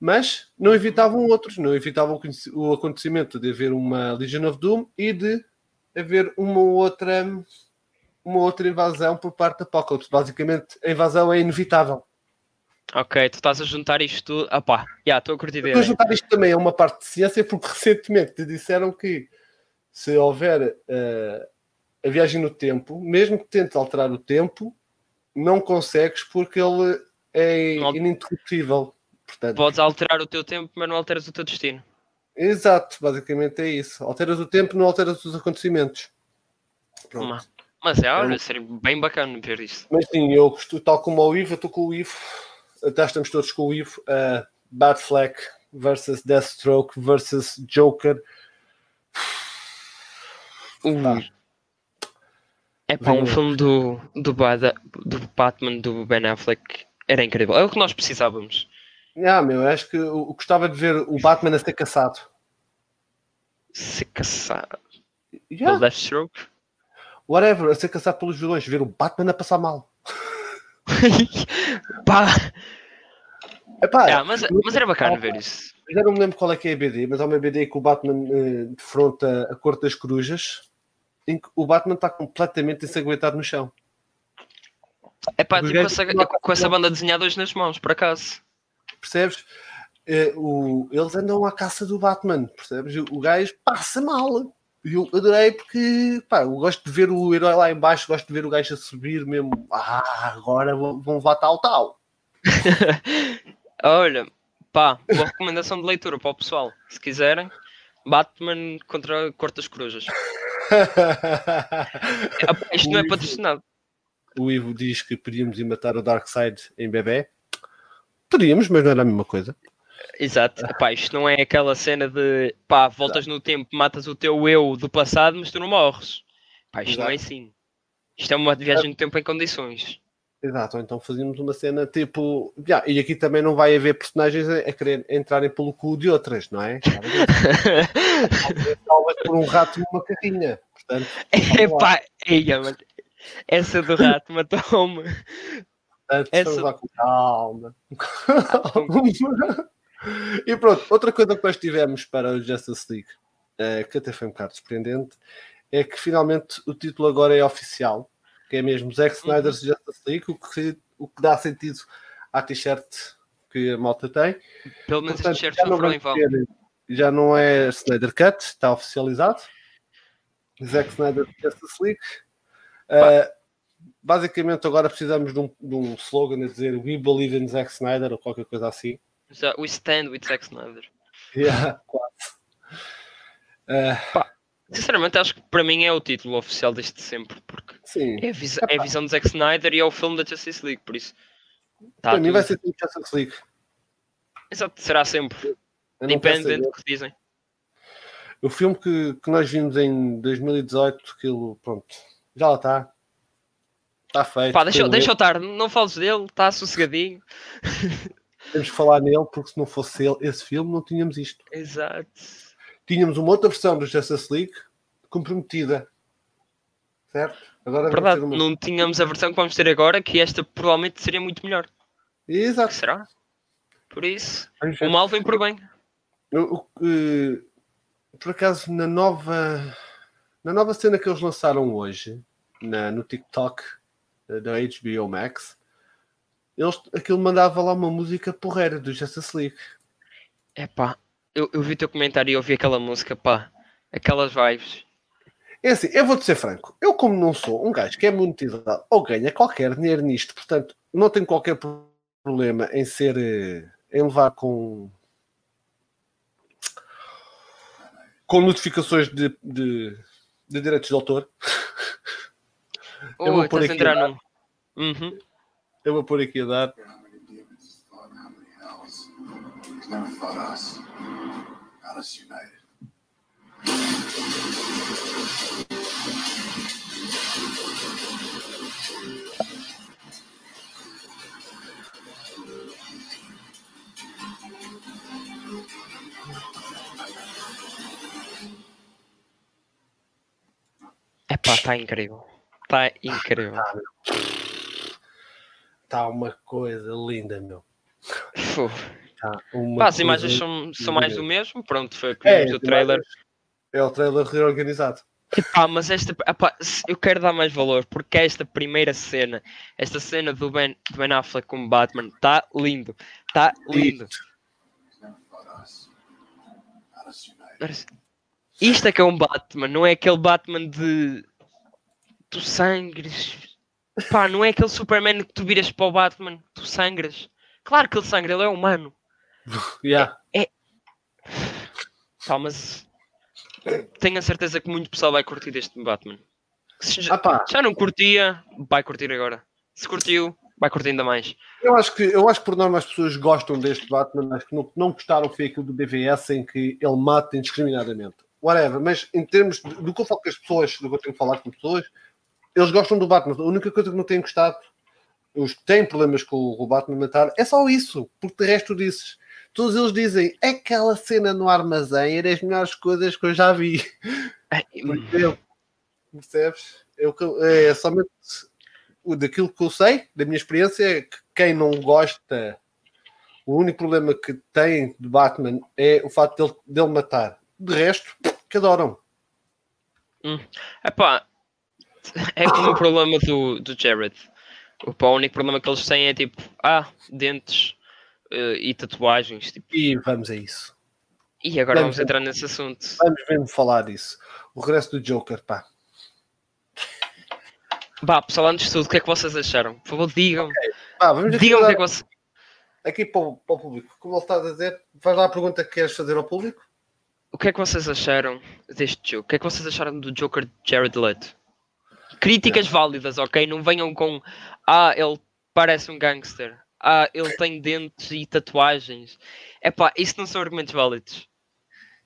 Mas não evitavam outros, não evitavam o acontecimento de haver uma Legion of Doom e de haver uma outra uma outra invasão por parte da Apocalypse. Basicamente, a invasão é inevitável. Ok, tu estás a juntar isto tudo. Ah pá, já, estou a curtir Estou a juntar isto também a uma parte de ciência, porque recentemente te disseram que se houver uh, a viagem no tempo, mesmo que tentes alterar o tempo, não consegues porque ele é ininterruptível. Portanto, Podes alterar o teu tempo, mas não alteras o teu destino. Exato, basicamente é isso. Alteras o tempo, não alteras os acontecimenos. Pronto. Mas é, olha, é. seria bem bacana ver isso. Mas sim, eu tal como o Ivo, eu estou com o Ivo, até estamos todos com o Ivo. Uh, Batfleck versus Deathstroke versus Joker. Uh. É para um filme do, do, do Batman do Ben Affleck era incrível. É o que nós precisávamos. Ah, meu, acho que eu gostava de ver o Batman a ser caçado. Ser caçado? Yeah. Pelo Deathstroke? Whatever, a ser caçado pelos vilões. Ver o Batman a passar mal. Pá! Epá, yeah, mas, mas era bacana ver isso. Já não me lembro qual é que é a BD, mas há uma BD que o Batman uh, defronta a Corte das Corujas, em que o Batman está completamente ensanguentado no chão. É pá, tipo, essa, com essa banda desenhada hoje nas mãos, por acaso percebes? É, o, eles andam à caça do Batman, percebes? O gajo passa mal. E eu adorei porque pá, eu gosto de ver o herói lá embaixo, gosto de ver o gajo a subir mesmo. Ah, agora vão levar tal tal. Olha, pá, boa recomendação de leitura para o pessoal. Se quiserem, Batman contra Cortas Corujas. Isto não é patrocinado. O Ivo diz que podíamos ir matar o Darkseid em bebê. Poderíamos, mas não era a mesma coisa. Exato, pá, isto não é aquela cena de pá, voltas Exato. no tempo, matas o teu eu do passado, mas tu não morres. Pá, isto Exato. não é assim. Isto é uma viagem no tempo em condições. Exato, então fazíamos uma cena tipo. Yeah, e aqui também não vai haver personagens a, a querer entrarem pelo cu de outras, não é? Talvez por um rato numa carrinha. Portanto, é pá, essa do rato matou-me. Essa... Lá com calma. e pronto, outra coisa que nós tivemos para o Justice League, é, que até foi um bocado surpreendente, é que finalmente o título agora é oficial, que é mesmo Zack uhum. Snyder's uhum. Justice League, o que, o que dá sentido à t-shirt que a malta tem. Pelo menos Portanto, t-shirt sofreu em ter, Já não é Snyder Cut, está oficializado. Zack Snyder Justice League. Uh, basicamente agora precisamos de um, de um slogan a dizer We believe in Zack Snyder ou qualquer coisa assim. We stand with Zack Snyder. Yeah, quase. Uh... Pá, sinceramente, acho que para mim é o título oficial deste sempre, porque Sim. É, a vis é a visão de Zack Snyder e é o filme da Justice League, por isso. Tá para mim vai ser tipo Justice League. Exato, será sempre. Depende do que dizem. O filme que, que nós vimos em 2018, aquilo, pronto, já lá está Está feito. Pá, deixa, deixa eu estar, não fales dele, está sossegadinho. Temos que falar nele, porque se não fosse ele, esse filme, não tínhamos isto. Exato. Tínhamos uma outra versão do Justice League comprometida. Certo? Agora Verdade, uma... não tínhamos a versão que vamos ter agora, que esta provavelmente seria muito melhor. Exato. Será? Por isso, o mal vem por bem. Eu, eu, por acaso, na nova, na nova cena que eles lançaram hoje, na, no TikTok da HBO Max, eles, aquilo mandava lá uma música porreira do Justice League. É pá, eu, eu vi o teu comentário e ouvi aquela música, pá, aquelas vibes. É assim, eu vou-te ser franco, eu como não sou um gajo que é monetizado ou ganha qualquer dinheiro nisto, portanto, não tenho qualquer problema em ser, eh, em levar com com notificações de, de, de direitos de autor. Oh, eu vou pôr aqui entrar num... Uhum. Eu vou pôr aqui a dar. Epá, está incrível. Está incrível. Está uma coisa linda, meu. Tá Pá, as imagens são, são mais do mesmo. Pronto, foi é, o trailer. É o trailer reorganizado. Epá, mas esta, epá, eu quero dar mais valor porque esta primeira cena, esta cena do Ben, do ben Affleck como Batman, está lindo, está lindo. Isto é que é um Batman, não é aquele Batman de tu sangres. Pá, não é aquele Superman que tu viras para o Batman, tu sangras. Claro que ele sangra, ele é humano. Yeah. É, é... Mas tenho a certeza que muito pessoal vai curtir deste Batman. Já, ah, já não curtia, vai curtir agora. Se curtiu, vai curtir ainda mais. Eu acho que, eu acho que por norma as pessoas gostam deste Batman, acho que não, não gostaram foi aquilo do BVS em que ele mata indiscriminadamente. Whatever, mas em termos de, do que eu falo com as pessoas, do que eu tenho que falar com pessoas, eles gostam do Batman. A única coisa que não têm gostado, os que têm problemas com o Batman matar, é só isso, porque de resto dizes. Todos eles dizem aquela cena no armazém era as melhores coisas que eu já vi. Eu, percebes? Eu, é somente daquilo que eu sei, da minha experiência, é que quem não gosta, o único problema que tem de Batman é o facto dele, dele matar. De resto, que adoram. Hum. Epá, é como o problema do, do Jared. O, único problema que eles têm é tipo, ah, dentes uh, e tatuagens. Tipo. E vamos a isso. E agora vamos, vamos entrar nesse assunto. Vamos mesmo falar disso. O regresso do Joker, pá. Bah, pessoal, antes de tudo, o que é que vocês acharam? Por favor, digam. Okay. Bah, digam o que é que vocês. Aqui para o, para o, público, como ele está a dizer, faz lá a pergunta que queres fazer ao público. O que é que vocês acharam deste jogo? O que é que vocês acharam do Joker de Jared Leto? Críticas válidas, ok? Não venham com ah, ele parece um gangster. Ah, ele tem dentes e tatuagens. É pá, isso não são argumentos válidos.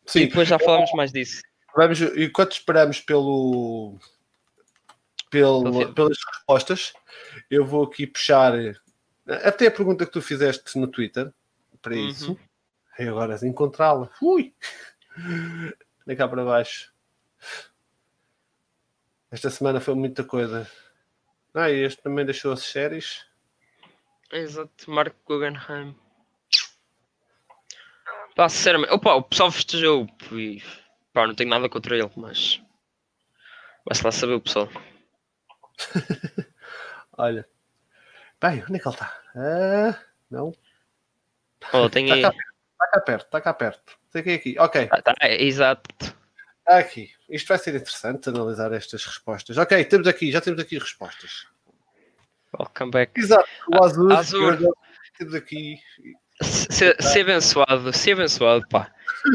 Sim. E depois já falamos mais disso. Vamos, enquanto esperamos pelo, pelo, pelas respostas, eu vou aqui puxar até a pergunta que tu fizeste no Twitter para uhum. isso. E agora encontrá-la. Ui! Vem cá para baixo. Esta semana foi muita coisa. Ah, e este também deixou as séries. Exato, Marco Guggenheim. Pá, sinceramente, opa, o pessoal festejou e pá, não tenho nada contra ele, mas vai-se lá saber o pessoal. Olha, bem, onde é que ele está? Ah, não. Oh, tem está, cá, está cá perto, está cá perto. Sei que é aqui, ok. Ah, tá, exato. Aqui. Isto vai ser interessante analisar estas respostas. Ok, temos aqui, já temos aqui respostas. Welcome back. Exato, o Azul. Azul. Temos aqui. Ser, ser abençoado, ser abençoado, pá.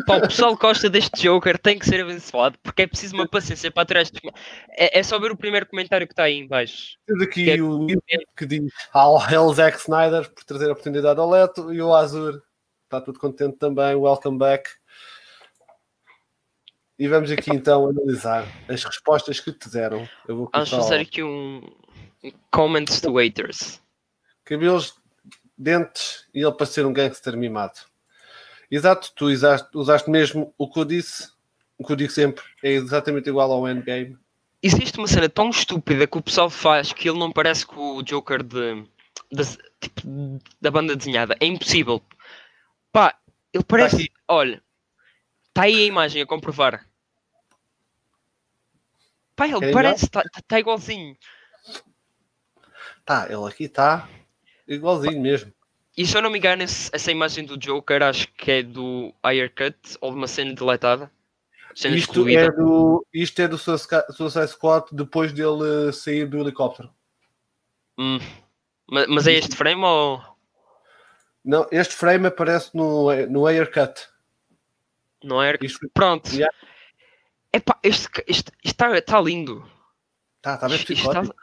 pá. O pessoal que gosta deste Joker tem que ser abençoado porque é preciso uma paciência para trás. É, é só ver o primeiro comentário que está aí em baixo. Temos aqui é... o que diz Al Hell Zack Snyder por trazer a oportunidade ao Leto e o Azur está tudo contente também. Welcome back. E vamos aqui então analisar as respostas que te deram. vamos fazer aqui um, Comments to haters. Cabelos, dentes e ele para ser um gangster mimado. Exato, tu usaste, usaste mesmo o que eu disse, o que eu digo sempre, é exatamente igual ao Endgame. Existe uma cena tão estúpida que o pessoal faz que ele não parece com o Joker de, de tipo, da banda desenhada. É impossível. Pá, ele parece. Tá olha, está aí a imagem a comprovar. Pá, ele parece, está tá igualzinho. Tá, ele aqui está igualzinho mesmo. E se eu não me engano, essa imagem do Joker acho que é do Cut ou de uma cena deletada. Cena isto, é do, isto é do Suicide Squad depois dele sair do helicóptero. Hum. Mas, mas, é este frame ou. Não, este frame aparece no, no Cut. Air isto... Pronto. Yeah. Epá, este está tá lindo. Tá, está bem psicótico.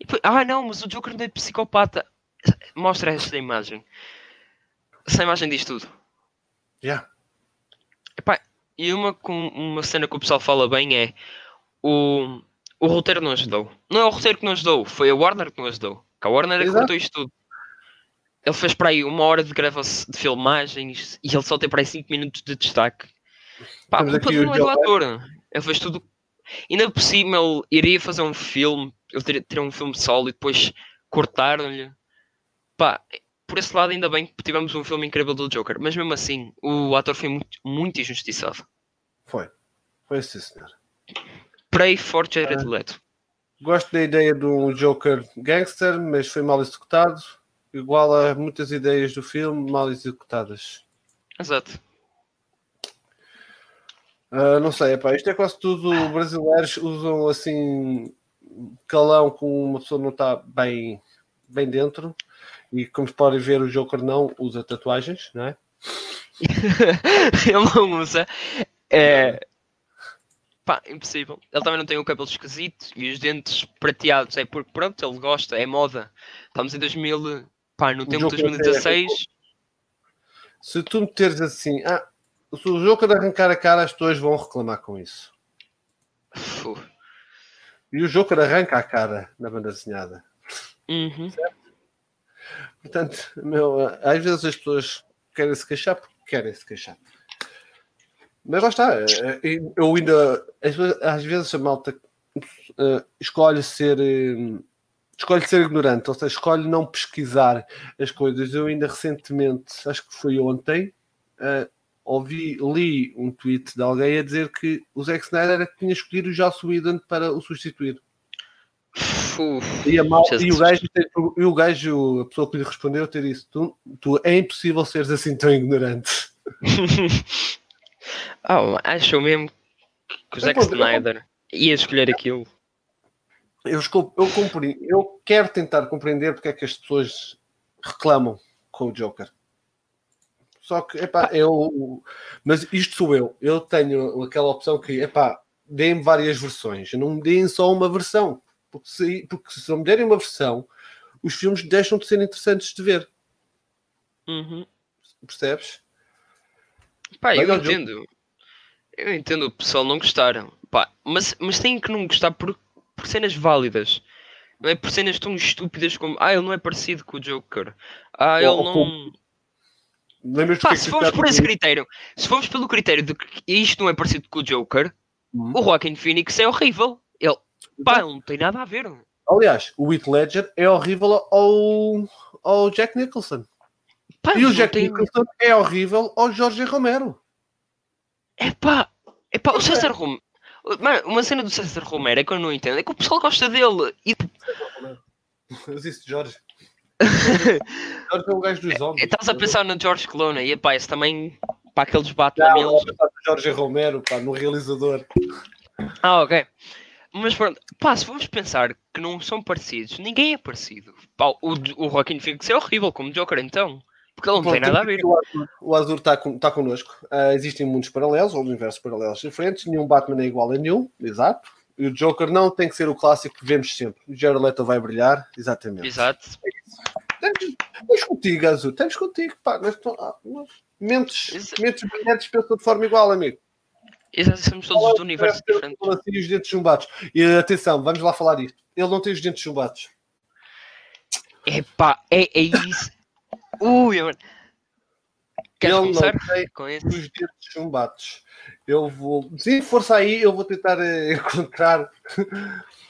Está... Ah, não, mas o Joker não é psicopata. Mostra esta imagem. Essa imagem diz tudo. Yeah. Epá, e uma, uma cena que o pessoal fala bem é o, o roteiro não ajudou. Não é o roteiro que não ajudou, foi a Warner que não ajudou. Que a Warner é que cortou isto tudo. Ele fez para aí uma hora de grava de filmagens e ele só tem para aí 5 minutos de destaque. Pá, a culpa não é do ator. Ele fez tudo. Ainda por cima ele iria fazer um filme, ele teria, teria um filme solo e depois cortaram-lhe pá, por esse lado ainda bem que tivemos um filme incrível do Joker, mas mesmo assim o ator foi muito, muito injustiçado. Foi, foi sim senhor. Pray for Jared uh, Leto. Gosto da ideia de um Joker gangster, mas foi mal executado, igual a muitas ideias do filme mal executadas. Exato. Uh, não sei, epá, isto é quase tudo brasileiros usam assim calão com uma pessoa não está bem, bem dentro e como podem ver, o Joker não usa tatuagens, não é? ele não usa. É. Pá, impossível. Ele também não tem o cabelo esquisito e os dentes prateados. É porque, pronto, ele gosta, é moda. Estamos em 2000, pá, no tempo de 2016. É... Se tu meteres assim, ah, se o Joker arrancar a cara, as pessoas vão reclamar com isso. Uf. E o Joker arranca a cara na banda desenhada. Uhum. Certo? Portanto, meu, às vezes as pessoas querem se queixar porque querem se queixar. Mas lá está, eh, eh, eu ainda às vezes a malta uh, escolhe ser uh, escolhe ser ignorante, ou seja, escolhe não pesquisar as coisas. Eu ainda recentemente, acho que foi ontem, uh, ouvi, li um tweet de alguém a dizer que o Zack Snyder era que tinha escolhido o Joss Whedon para o substituir. E, a mal, e, o gajo, e o gajo, a pessoa que lhe respondeu, ter disse: tu, tu é impossível seres assim tão ignorante. oh, acho mesmo que o Zack Snyder ia escolher aquilo. Eu, eu, compreendo, eu quero tentar compreender porque é que as pessoas reclamam com o Joker. Só que, epá, eu. Mas isto sou eu. Eu tenho aquela opção que, epá, deem várias versões. Não me deem só uma versão. Porque se, porque se não me derem uma versão, os filmes deixam de ser interessantes de ver. Uhum. Percebes? Pá, eu entendo. Jogo. Eu entendo o pessoal não gostar. Pá, mas, mas tem que não gostar por, por cenas válidas. Não é por cenas tão estúpidas como ah, ele não é parecido com o Joker. Ah, ele não. Como... Pá, é se formos por esse critério, se formos pelo critério de que isto não é parecido com o Joker, uhum. o Joaquin Phoenix é horrível. Ele Pá, não tem nada a ver. Aliás, o Heath Ledger é horrível ao, ao Jack Nicholson. Pá, e o Jack tem... Nicholson é horrível ao Jorge Romero. É pá, é pá, o César Romero. Mano, uma cena do César Romero é que eu não entendo. É que o pessoal gosta dele. E... Eu disse Jorge. Jorge é o gajo dos homens. Estás a pensar no George Clooney. E pá, esse também. Para aqueles eles... Jorge Romero, pá, no realizador. Ah, ok. Mas pronto, pá, se vamos pensar que não são parecidos, ninguém é parecido. Pá, o, o Joaquin Phoenix é horrível como Joker, então. Porque ele não tem nada a ver. O Azur está tá connosco. Uh, existem muitos paralelos, ou universos paralelos diferentes. Nenhum Batman é igual a nenhum, exato. E o Joker não tem que ser o clássico que vemos sempre. O Jared Leto vai brilhar, exatamente. Exato. Estamos contigo, Azul. Estamos contigo, pá. Nós, nós, mentes, mentes brilhantes pensam de forma igual, amigo. Exato, somos todos do universo diferente. Assim, os dentes chumbados. E atenção, vamos lá falar disto. Ele não tem os dentes chumbados. Epá, é, é isso. Ui, mano. Queres ele começar com isso? os dentes chumbados. Eu vou. Sim, força aí, eu vou tentar eh, encontrar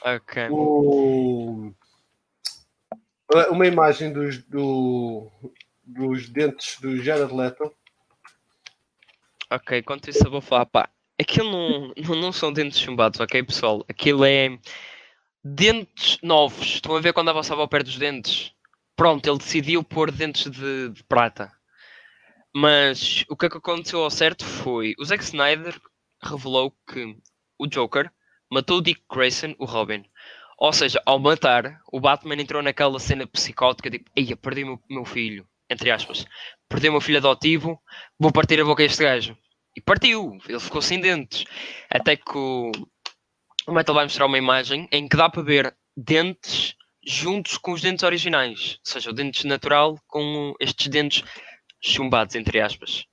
okay. o... uma imagem dos, do... dos dentes do Jared Leto. Ok, quanto isso eu vou falar, pá. Aquilo não, não, não são dentes chumbados, ok, pessoal? Aquilo é dentes novos. Estão a ver quando a vossa avó perde os dentes? Pronto, ele decidiu pôr dentes de, de prata. Mas o que, é que aconteceu ao certo foi o Zack Snyder revelou que o Joker matou Dick Grayson, o Robin. Ou seja, ao matar, o Batman entrou naquela cena psicótica tipo, eia, perdi o meu, meu filho, entre aspas, perdi o meu filho adotivo, vou partir a boca a este gajo. E partiu, ele ficou sem dentes. Até que o, o Metal vai mostrar uma imagem em que dá para ver dentes juntos com os dentes originais. Ou seja, o dente natural com estes dentes chumbados, entre aspas.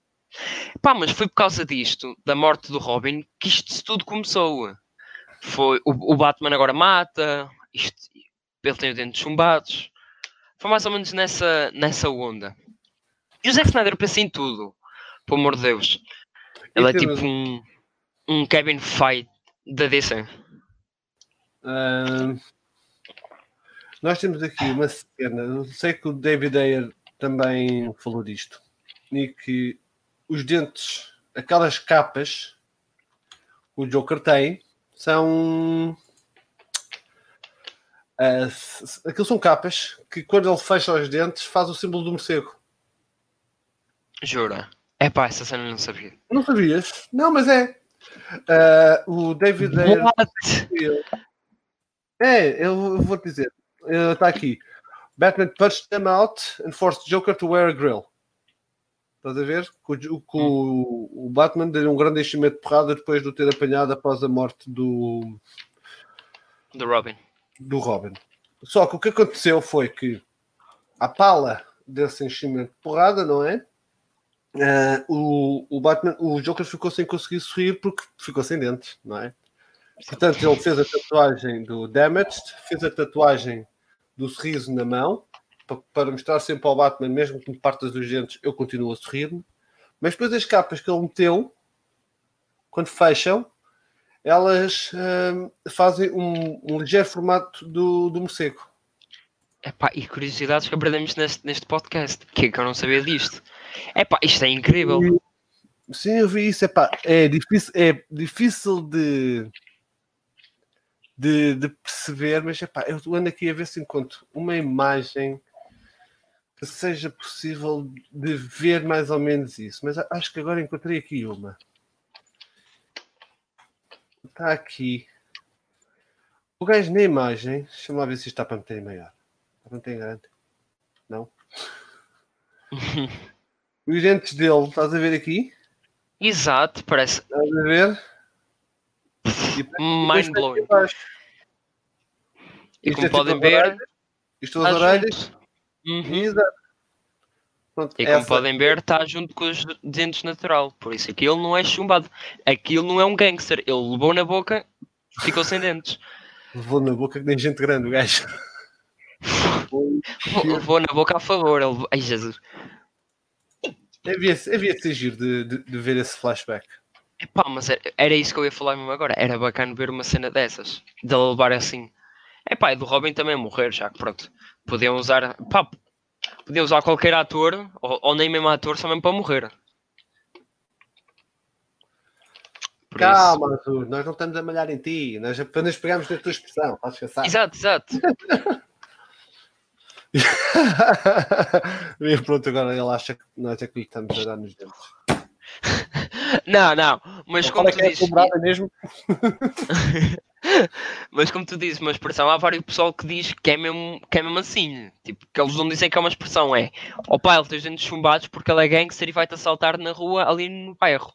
Pá, mas foi por causa disto, da morte do Robin, que isto tudo começou. Foi o, o Batman agora mata, isto, ele tem os dentes chumbados. Foi mais ou menos nessa, nessa onda. E o Zack Snyder pensa em tudo, pelo amor de Deus. Ele é tipo um, um Kevin Feige da DC. Uh, nós temos aqui uma cena, eu sei que o David Ayer também falou disto, e que os dentes, aquelas capas que o Joker tem, são. Uh, aquilo são capas que quando ele fecha os dentes faz o símbolo do morcego. Jura? É pá, essa cena não sabia. Não sabias? Não, mas é. Uh, o David Ayer. É, eu vou te dizer. Está aqui. Batman punched them out and forced Joker to wear a grill. Estás a ver? Que, o, que hum. o, Batman deu um grande enchimento de porrada depois de o ter apanhado após a morte do. Do Robin. Do Robin. Só que o que aconteceu foi que a pala desse enchimento de porrada, não é? Uh, o, o Batman, o Joker ficou sem conseguir sorrir porque ficou sem dentes, não é? Portanto, ele fez a tatuagem do Damaged, fez a tatuagem do sorriso na mão, para mostrar sempre ao Batman, mesmo que me partas dos dentes, eu continuo a sorrir-me. Mas depois as capas que ele meteu, quando fecham, elas hum, fazem um, um, ligeiro formato do, do morcego. Epá, e curiosidades que aprendemos neste, neste podcast, que, é que eu não sabia disto. Epá, isto é incrível. Sim, eu vi isso. Epá, é difícil, é difícil de de, de perceber, mas epá, eu ando aqui a ver se encontro uma imagem que seja possível de ver mais ou menos isso. Mas acho que agora encontrei aqui uma. Está aqui. O gajo na imagem, deixa-me lá ver se isto está para meter em maior. Está para meter em grande? Não? Os dentes dele, estás a ver aqui? Exato, parece. Estás a ver? Mind blowing. E como podem ver, isto as orelhas. Uhum. Pronto, e como essa... podem ver, está junto com os dentes natural. Por isso aquilo não é chumbado. Aquilo não é um gangster. Ele levou na boca, ficou sem dentes. Levou na boca que nem gente grande, o gajo. levou na boca a favor. Ele... Ai Jesus. Havia, havia de ser giro de, de, de ver esse flashback. Epá, mas era, era, isso que eu ia falar mesmo agora. Era bacana ver uma cena dessas. De levar assim. Epá, e do Robin também morrer, já que pronto. Podiam usar. Pá, podiam usar qualquer ator, ou, ou, nem mesmo ator, só mesmo para morrer. Por Calma, isso... Arthur, nós não estamos a malhar em ti. Nós apenas pegamos na tua expressão. Estás cansado. Exato, exato. e pronto, agora ele acha que nós é que lhe estamos a dar nos dentes. Não, não, mas como tu é dizes. mesmo. mas como tu dizes, uma expressão, há vários pessoal que diz que é mesmo, que é mesmo assim. Tipo, que eles não dizem que é uma expressão, é o pai ele tem os dentes chumbados porque ele é gangster e vai-te assaltar na rua ali no bairro.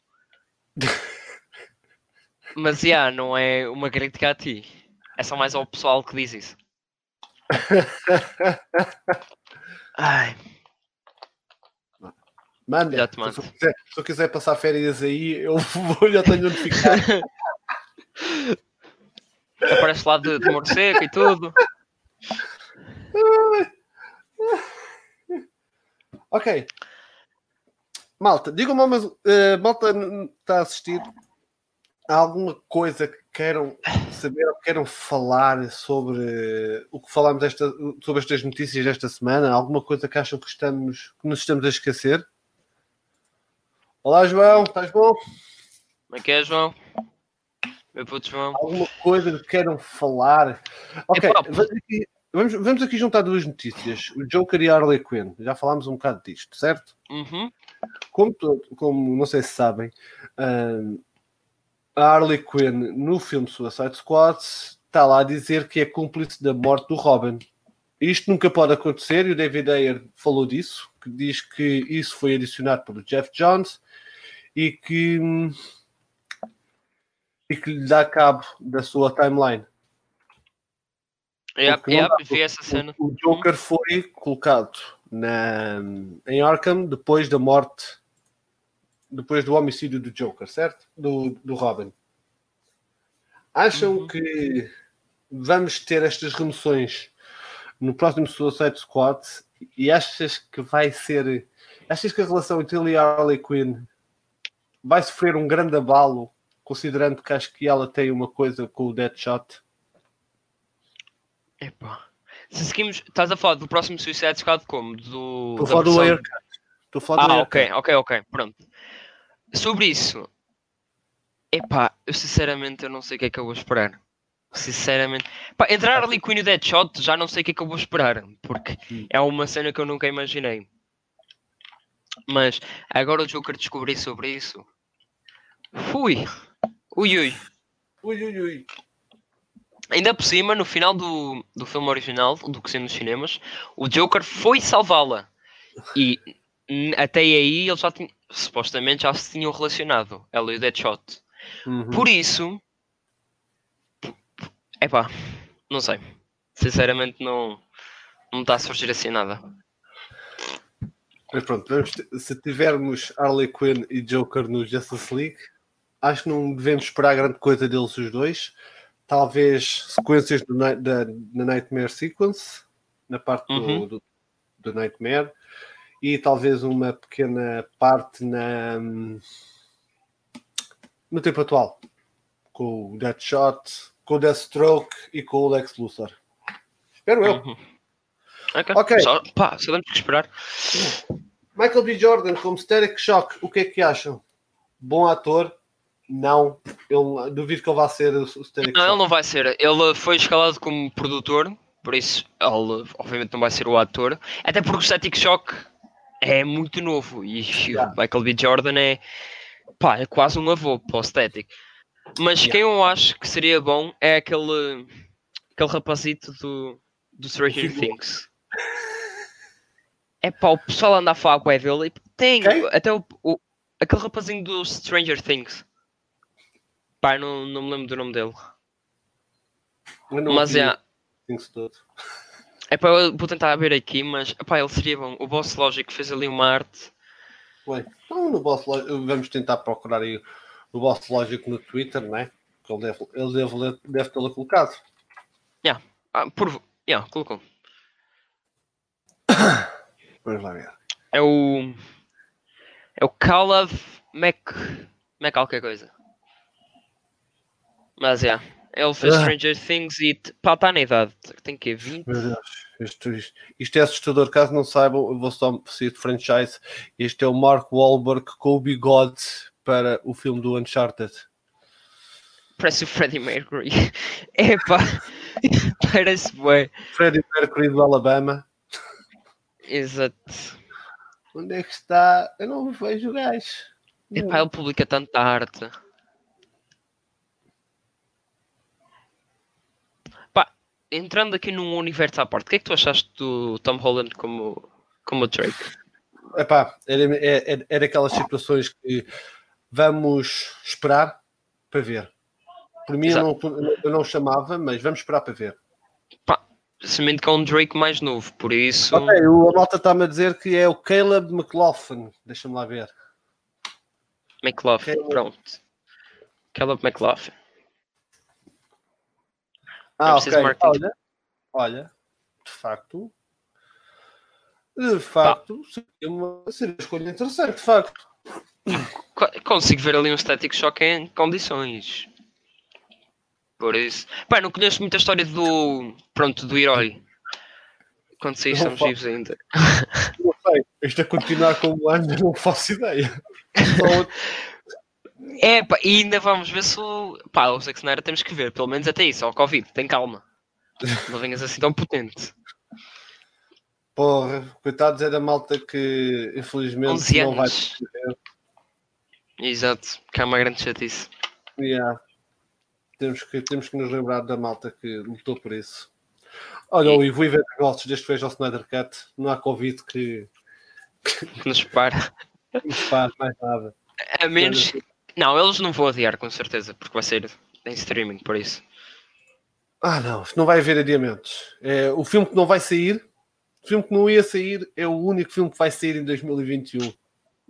mas já, yeah, não é uma crítica a ti. É só mais ao pessoal que diz isso. Ai. Manda. Se, eu quiser, se eu quiser passar férias aí, eu vou, já tenho notificado. Aparece lá de, de morcego e tudo. ok. Malta, digam-me, mas uh, Malta está a assistir a alguma coisa que queiram saber ou queiram falar sobre o que falámos esta, sobre estas notícias desta semana? Alguma coisa que acham que, estamos, que nos estamos a esquecer? Olá, João, estás bom? Como é que é, João? Meu puto João. Alguma coisa que queiram falar? Ok, vamos aqui, vamos, vamos aqui juntar duas notícias: o Joker e a Harley Quinn. Já falámos um bocado disto, certo? Uhum. Como, como não sei se sabem, um, a Harley Quinn no filme Suicide Squad está lá a dizer que é cúmplice da morte do Robin. Isto nunca pode acontecer e o David Ayer falou disso, que diz que isso foi adicionado pelo Jeff Jones e que, e que lhe dá cabo da sua timeline. Yep, vi essa cena. O Joker foi colocado na, em Arkham depois da morte depois do homicídio do Joker, certo? Do, do Robin. Acham uhum. que vamos ter estas remoções no próximo Suicide Squad e achas que vai ser. Achas que a relação entre ele e Harley Quinn vai sofrer um grande abalo, considerando que acho que ela tem uma coisa com o Deadshot? Epá. Se seguimos, estás a falar do próximo Suicide Squad como? Do, Estou a falar do Aircut. Estou a falar do ah, ok, ok, ok, pronto. Sobre isso, epá, eu sinceramente eu não sei o que é que eu vou esperar. Sinceramente, pá, entrar ali com o Deadshot já não sei o que é que eu vou esperar, porque hum. é uma cena que eu nunca imaginei. Mas agora o Joker descobri sobre isso. Fui! Ui ui! Ui ui ui! Ainda por cima, no final do, do filme original, do que sendo nos cinemas, o Joker foi salvá-la. E até aí ele já supostamente já se tinham relacionado, ela e o Deadshot. Uhum. Por isso, é pá, não sei. Sinceramente, não, não está a surgir assim nada. Mas pronto, vamos se tivermos Harley Quinn e Joker no Justice League, acho que não devemos esperar grande coisa deles os dois. Talvez sequências do, da, da Nightmare Sequence, na parte uhum. do, do, do Nightmare e talvez uma pequena parte na, no tempo atual, com o Deadshot, com o Deathstroke e com o Lex Luthor. Espero eu. Uhum. Ok. okay. Só, pá, só temos que esperar. Michael B. Jordan como Static Shock, o que é que acham? Bom ator? Não, eu duvido que ele vá ser o Static Não, ele não vai ser. Ele foi escalado como produtor, por isso ele obviamente não vai ser o ator. Até porque o Static Shock é muito novo e yeah. o Michael B. Jordan é, pá, é quase um avô para o Static. Mas yeah. quem eu acho que seria bom é aquele, aquele rapazito do, do Stranger Things. É pá, o pessoal anda a falar com dele e tem até o, o, aquele rapazinho do Stranger Things. Pá, não, não me lembro do nome dele. Mas é. É para eu vou tentar ver aqui, mas epá, ele seria bom. O Boss Logic fez ali uma arte. Ué, então no Boss Logic, vamos tentar procurar aí o Boss Logic no Twitter, não é? Ele deve, ele deve, deve tê-lo colocado. Yeah. Ah, por... yeah, colocou. Vamos lá ver. É o. É o Caleb Mac. Mac qualquer coisa. Mas é. Ele fez ah. Stranger Things e pá, está na idade. Tem que 20. Meu Deus, isto, isto, isto, é assustador. Caso não saibam, eu vou só sair de franchise. Este é o Mark Wahlberg com o bigode para o filme do Uncharted. Parece o Freddie Mercury. Epá, parece bem. Freddie Mercury do Alabama. Exato. Onde é que está? Eu não vejo o gajo. Epá, ele publica tanta arte. Entrando aqui num universo à parte, o que é que tu achaste do Tom Holland como, como Drake? Epá, era, é, é, era, aquelas situações que vamos esperar para ver. Por mim, eu não, eu não, chamava, mas vamos esperar para ver. Pá, Especialmente com um Drake mais novo, por isso. Ok, o, a malta está-me a dizer que é o Caleb McLaughlin. Deixa-me lá ver. McLaughlin, Caleb. pronto. Caleb McLaughlin. Ah, ok. Olha, olha, de facto. De facto, seria uma, seria uma escolha interessante, de facto. Consigo ver ali um static shock em condições. Por isso. Pá, não conheço muita história do. Pronto, do herói. Quando sei estamos vivos ainda. Não sei. Isto a continuar como o ano, não faço ideia. É, pá, e ainda vamos ver se o. Pá, o Zack Snyder temos que ver, pelo menos até isso, ao Covid, tem calma. Não venhas assim tão potente. Porra, coitados é da malta que infelizmente não vai ver. Exato, que é uma grande chatice. Yeah. Temos, que, temos que nos lembrar da malta que lutou por isso. Olha, e... o Ivo Ivete Gostos, desde que vejo o Snyder Cut, não há Covid que, que nos para. Que nos para mais nada. A menos. Não, eles não vão adiar, com certeza, porque vai ser em streaming, por isso. Ah, não, não vai haver adiamentos. É, o filme que não vai sair, o filme que não ia sair, é o único filme que vai sair em 2021.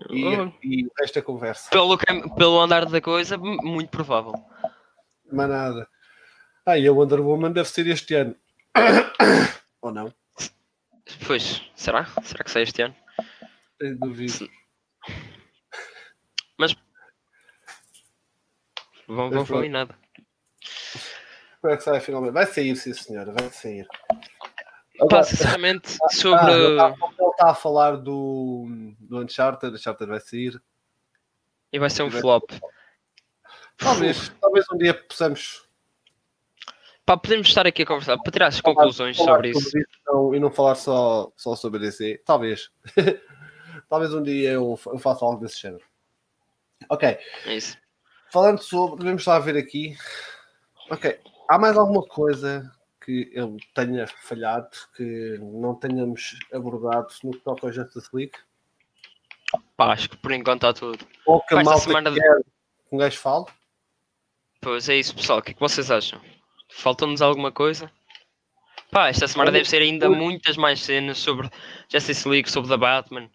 E, oh. e esta conversa. Pelo, pelo andar da coisa, muito provável. Mas nada. Ah, e a Wonder Woman deve ser este ano. Ou não? Pois, será? Será que sai este ano? Eu duvido. Mas vão, vão falar em nada. Espero que saia finalmente. Vai sair, sim senhora, vai sair. Agora, sinceramente, ah, sobre. Ah, ele está a falar do, do Uncharted, Uncharted vai sair. E vai ser um flop. Talvez, talvez um dia possamos. Pá, podemos estar aqui a conversar para tirar as conclusões falar sobre, sobre isso. isso não, e não falar só, só sobre DC. Talvez. talvez um dia eu, eu faça algo desse género. Ok. É isso. Falando sobre, vamos lá ver aqui. Ok. Há mais alguma coisa que eu tenha falhado, que não tenhamos abordado no que toca ao Justice League? Pá, acho que por enquanto está tudo. Ou que a malta semana quer que um gajo fale? Pois é isso, pessoal. O que, é que vocês acham? Faltou-nos alguma coisa? Pá, esta semana deve ser ainda muitas mais cenas sobre Justice League, sobre The Batman.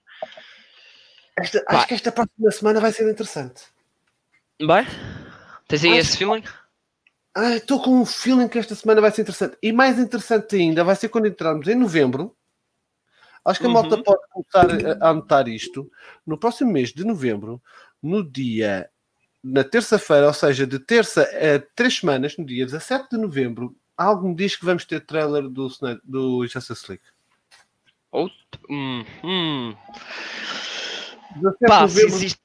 Esta, acho que esta próxima semana vai ser interessante. Vai? Tens aí acho... esse feeling? Estou com um feeling que esta semana vai ser interessante. E mais interessante ainda vai ser quando entrarmos em novembro. Acho que a uhum. malta pode começar a anotar isto. No próximo mês de novembro, no dia na terça-feira, ou seja, de terça a três semanas, no dia 17 de novembro, algo me diz que vamos ter trailer do, do Justice League. Outro? Hum, hum. Pá, existe,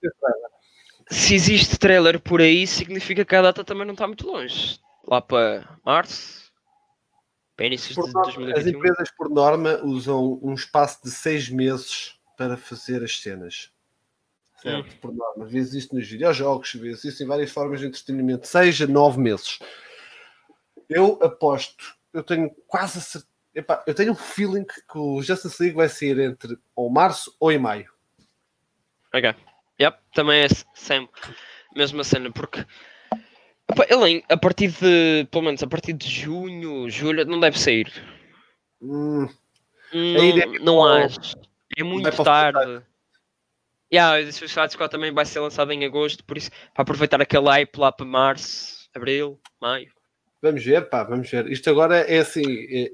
se existe trailer por aí, significa que a data também não está muito longe. Lá para março, de 2021. As empresas, por norma, usam um espaço de seis meses para fazer as cenas certo? Hum. Por norma. Vês isto nos videojogos, vês isso em várias formas de entretenimento, seja nove meses. Eu aposto, eu tenho quase certeza, eu tenho um feeling que o Justice League vai ser entre ou março ou em maio. Ok. Yep, também é sempre mesma cena, porque ele a partir de, pelo menos a partir de junho, julho, não deve sair. Hum. Não, não acho. É muito tarde. Yeah, o Suicide Squad também vai ser lançado em agosto, por isso, para aproveitar aquele hype lá para março, abril, maio. Vamos ver, pá, vamos ver. Isto agora é assim. É,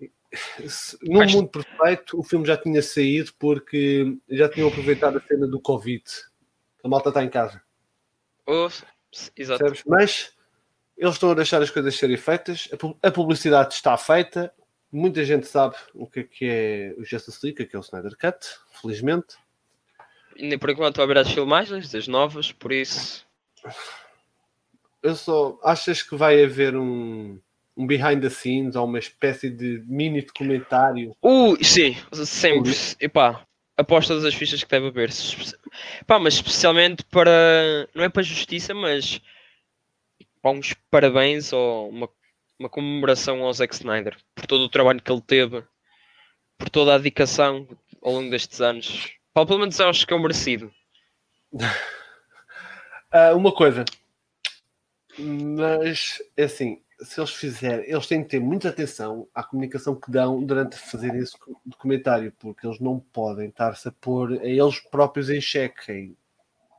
num Mas... mundo perfeito, o filme já tinha saído porque já tinham aproveitado a cena do Covid. A malta está em casa. Oh, exato. Sabes? Mas eles estão a deixar as coisas serem feitas, a publicidade está feita, muita gente sabe o que é, que é o Justice League, que é o Snyder Cut, felizmente. Ainda por enquanto a ver as filmagens das novas, por isso. Eu só. Achas que vai haver um, um behind the scenes ou uma espécie de mini documentário? Uh, sim, sempre. Epá, após todas as fichas que deve haver. Pá, mas especialmente para. Não é para justiça, mas. Pá, uns parabéns ou uma, uma comemoração ao Zack Snyder por todo o trabalho que ele teve, por toda a dedicação ao longo destes anos Paulo, pelo menos acho que é um merecido. Uh, uma coisa, mas é assim, se eles fizerem, eles têm que ter muita atenção à comunicação que dão durante fazer esse documentário, porque eles não podem estar-se a pôr a eles próprios em xeque. Em,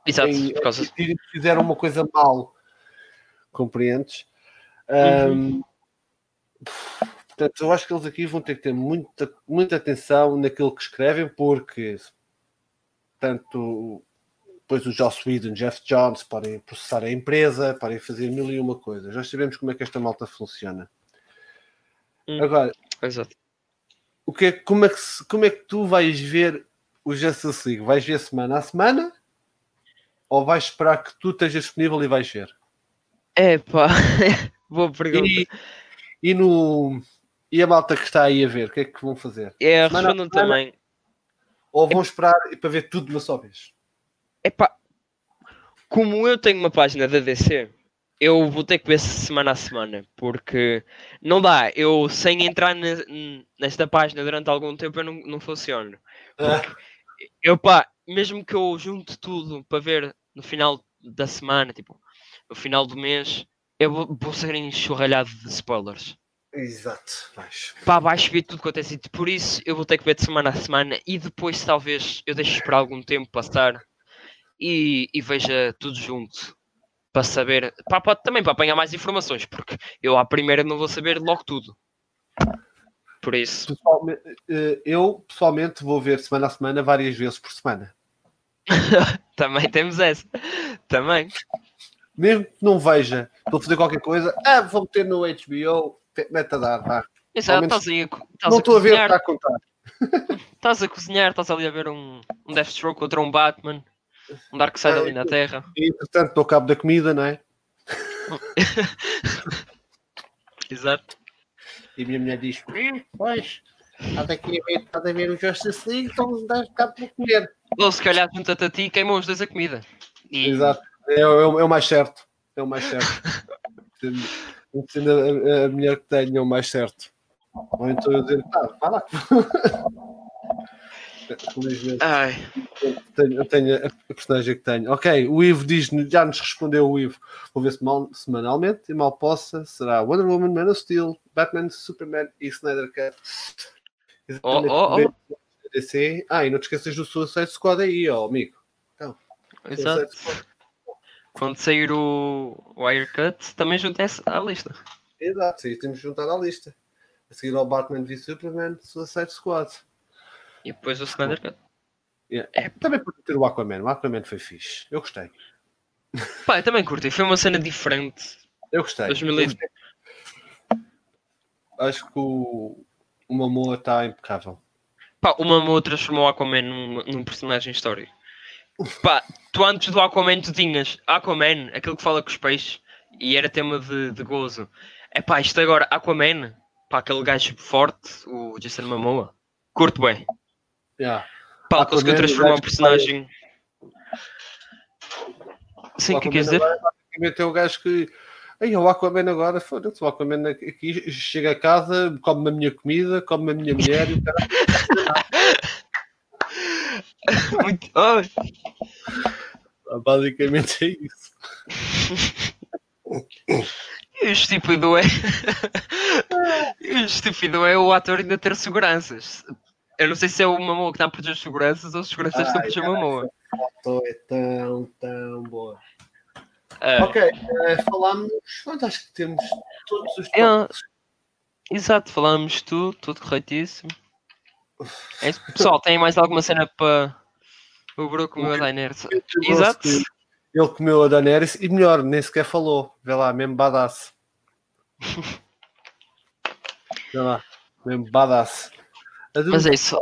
Exato, em, por causa... em, fizeram uma coisa mal, compreendes? Uhum. Um, portanto, eu acho que eles aqui vão ter que ter muita, muita atenção naquilo que escrevem, porque tanto depois o Joss Whedon, Jeff Jones podem processar a empresa, podem fazer mil e uma coisas. Nós sabemos como é que esta malta funciona. Hum, Agora, exato. O que é, como, é que, como é que tu vais ver o Justice League? Vais ver semana a semana? Ou vais esperar que tu estejas disponível e vais ver? É pá, boa pergunta. E, e, no, e a malta que está aí a ver, o que é que vão fazer? É, respondam também. Ou vão esperar para ver tudo de uma só vez? Epá, como eu tenho uma página da DC, eu vou ter que ver semana a semana, porque não dá, eu sem entrar nesta página durante algum tempo eu não, não funciono. Eu pá, mesmo que eu junte tudo para ver no final da semana, tipo, no final do mês, eu vou, vou ser enxurralhado de spoilers. Exato, vais. Pá, vais ver tudo quanto é sítio. Por isso eu vou ter que ver de semana a semana e depois talvez eu deixe esperar algum tempo passar e, e veja tudo junto para saber, para, para, também para apanhar mais informações, porque eu à primeira não vou saber logo tudo. Por isso. Pessoalmente, eh, eu pessoalmente vou ver semana a semana várias vezes por semana. também temos essa. Também. Mesmo que não veja, estou a fazer qualquer coisa, ah, vou meter no HBO, mete a dar, vá. Exato, estás aí a, estás não estou a ver o que está a contar. Estás a cozinhar, estás ali a ver um, um Deathstroke contra um Batman. Um Dark Side é, ali na Terra. E entretanto, estou cabo da comida, não é? Exato. E a minha mulher diz: Pois, aqui a ver, está a ver o Justice League, então dá cabo para comer. Ou se calhar junta-te a ti e queimam os dois a comida. E... Exato, é, é, é, o mais certo. É o mais certo. Sendo a, a, mulher que tenho, é o mais certo. Ou então eu dizer: Tá, vai lá. Ai. Eu tenho, eu tenho a, personagem que tenho. Ok, o Ivo diz já nos respondeu o Ivo. Vou ver se mal, semanalmente e mal possa. Será Wonder Woman, Man of Steel, Batman, Superman e Snyder Cut. Oh, oh, oh. DC. Ah, e não te esqueças do Suicide Squad aí, ó, amigo. Então, Exato. Quando sair o Wirecut, também juntei-se à lista. Exato, sim, temos juntado à lista. A seguir ao Batman v Superman, Suicide Squad. E depois o Snyder. Yeah. É, também por ter o Aquaman. O Aquaman foi fixe. Eu gostei. Pá, eu também curti. Foi uma cena diferente. Eu gostei. 2000... Eu gostei. Acho que o, o Momoa está impecável. Pá, o Momoa transformou o Aquaman num, num personagem histórico. Pá, tu antes do Aquaman tu tinhas Aquaman, aquele que fala com os peixes, e era tema de, de gozo. É pá, isto agora, Aquaman, pá, aquele gajo forte, o Jason Momoa, curto bem. Yeah. Pá, conseguiu transformar um personagem. Sim, o que quer dizer? Basicamente é o gajo que. Aí, o Aquaman agora, foda-se, o Aquaman aqui chega a casa, come a minha comida, come a minha mulher e cara. Muito. Oh. Basicamente é isso. E o estúpido é. o estúpido é o ator ainda ter seguranças. Eu não sei se é o Mamoa que está a proteger as seguranças ou os seguranças estão a proteger o foto é tão, tão boa. É. Ok, uh, falámos. Acho que temos todos os tópicos. É, exato, falámos tudo, tudo corretíssimo. É isso. Pessoal, tem mais alguma cena para o Bro comeu a Daenerys? Exato. Ele comeu a Daenerys e melhor, nem sequer falou. Vê lá, mesmo badass. Vê lá, mesmo badass. Mas é isso.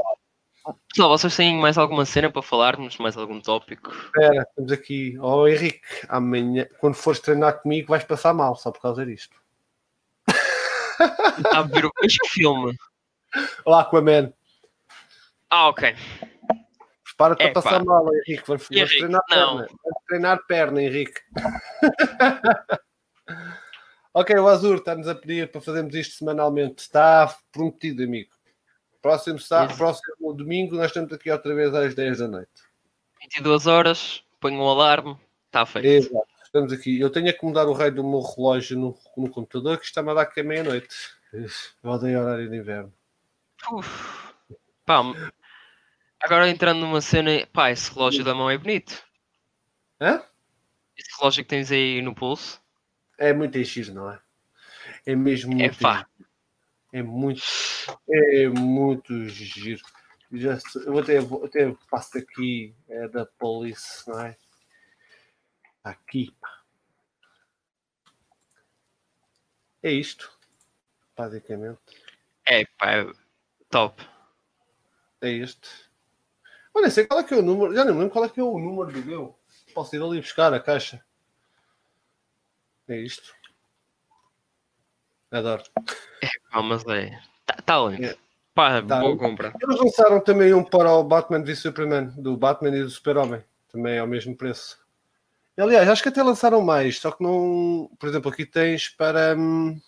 Pessoal, vocês têm mais alguma cena para falarmos? Mais algum tópico? Espera, estamos aqui. Oh Henrique, amanhã, quando fores treinar comigo, vais passar mal só por causa disto. Está a ver o filme? Olá, Aquaman. Ah, ok. Prepara-te para passar mal, Henrique. Vamos, Henrique, treinar não. perna. Vamos treinar perna, Henrique. ok, o Azur está-nos a pedir para fazermos isto semanalmente. Está prometido, amigo. Próximo, sábado, próximo domingo, nós estamos aqui outra vez às 10 da noite. 22 horas, ponho um alarme, está feito. Exato. Estamos aqui. Eu tenho que mudar o raio do meu relógio no, no computador, que está-me a dar que é meia-noite. Odeio horário de inverno. Uf. Pá, agora entrando numa cena, pá, esse relógio da mão é bonito. Hã? Esse relógio que tens aí no pulso. É muito giro, não é? É mesmo é muito pá. É muito, é muito giro. Já, eu até, até passo aqui, é da Police, não é? Aqui. É isto, basicamente. É, pá, é top. É este. Olha, sei qual é que é o número, já não lembro qual é que é o número do meu. Posso ir ali buscar a caixa. É isto. Adoro. É, pá, mas é. Tá, tá lindo. É. Pá, Tá. boa compra. Eles lançaram também um para o Batman v Superman, do Batman e do Super-Homem. Também ao mesmo preço. Aliás, acho que até lançaram mais, só que não. Por exemplo, aqui tens para. hum,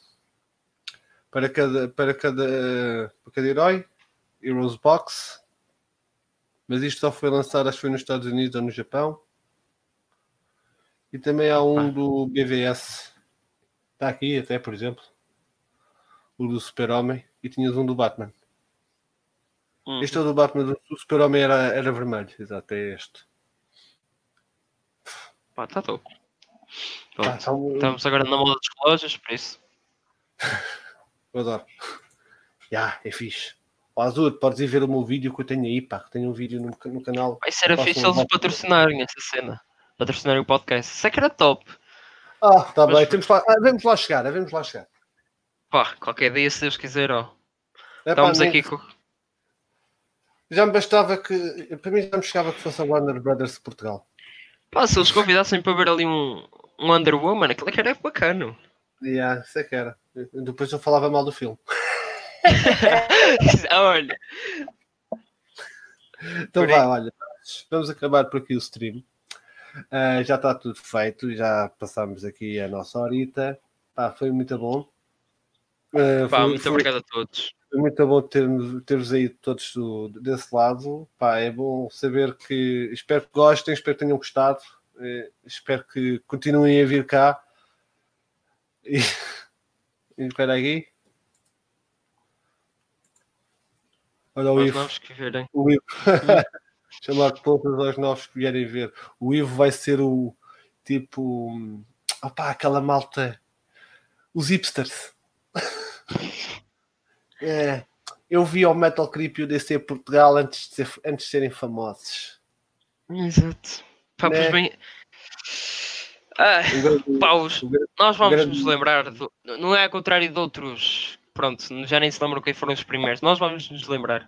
Para cada, para cada, para cada herói, Heroes Box. Mas isto só foi lançado, acho que foi nos Estados Unidos ou no Japão. E também há um do BVS. Está aqui até, por exemplo. O do Super-Homem. E tinhas um do Batman. Hum. Este é o do Batman, do Super-Homem era, era vermelho, exato, é este. Pá, tá Pronto. são- Estamos agora na moda dos relógios, por isso. Eu adoro. Já, é fixe. Ó, Azul, podes ir ver o meu vídeo que eu tenho aí, pá, que tenho um vídeo no, no canal. Vai ser fixe um eles patrocinarem essa cena. Patrocinarem o podcast. Isso é que era top. Ah, tá Mas- bem, temos lá, ah, vamos lá chegar, vamos lá chegar. Pá, qualquer dia, se Deus quiser, ó. É, pá, Estamos nem- aqui com. Já me bastava que, para mim já me chegava que fosse a Warner Brothers de Portugal. Pá, se eles convidassem para ver ali um, um Wonder Woman, aquilo é que era bacana. Yeah, isso é que era. Depois eu falava mal do filme. Olha, Então vai, olha, vamos acabar por aqui o stream. Ah, já está tudo feito, já passámos aqui a nossa horita. Pá, foi muito bom. Ah, pá, foi- muito foi- obrigado a todos. Foi muito bom ter- ter-vos aí todos do- desse lado. Pá, é bom saber que. Espero que gostem, espero que tenham gostado. eh, espero que continuem a vir cá. E, espera aí. Olha o Ivo. O Ivo. Chamar todos aos novos que vierem ver. O Ivo vai ser o tipo. Opá, aquela malta. Os hipsters. É, eu vi ao Metal Creep e o DC Portugal antes de, ser- antes de serem famosos. Exato. Pá, Né? bem. Ah, grande- grande- nós vamos grande- nos lembrar. do- não é ao contrário de outros. Pronto, já nem se lembram quem foram os primeiros. Nós vamos nos lembrar.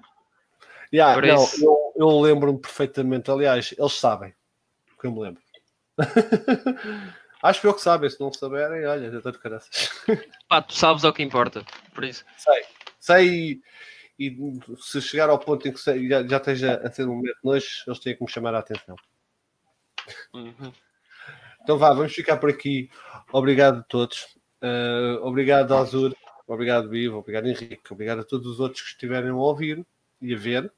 Yeah, não, eu, eu lembro-me perfeitamente. Aliás, eles sabem. Porque eu me lembro. Acho que eu que sabem. Se não souberem, olha, já estou de caraças. Pá, tu sabes é o que importa. Por isso. Sei. Sei. E, e se chegar ao ponto em que sei- já, já esteja a ser um momento de noite, eles têm que me chamar a atenção. Uhum. Então vá, vamos ficar por aqui. Obrigado a todos. Uh, obrigado, Azur. Obrigado, Vivo. Obrigado, Henrique. Obrigado a todos os outros que estiverem a ouvir e a ver.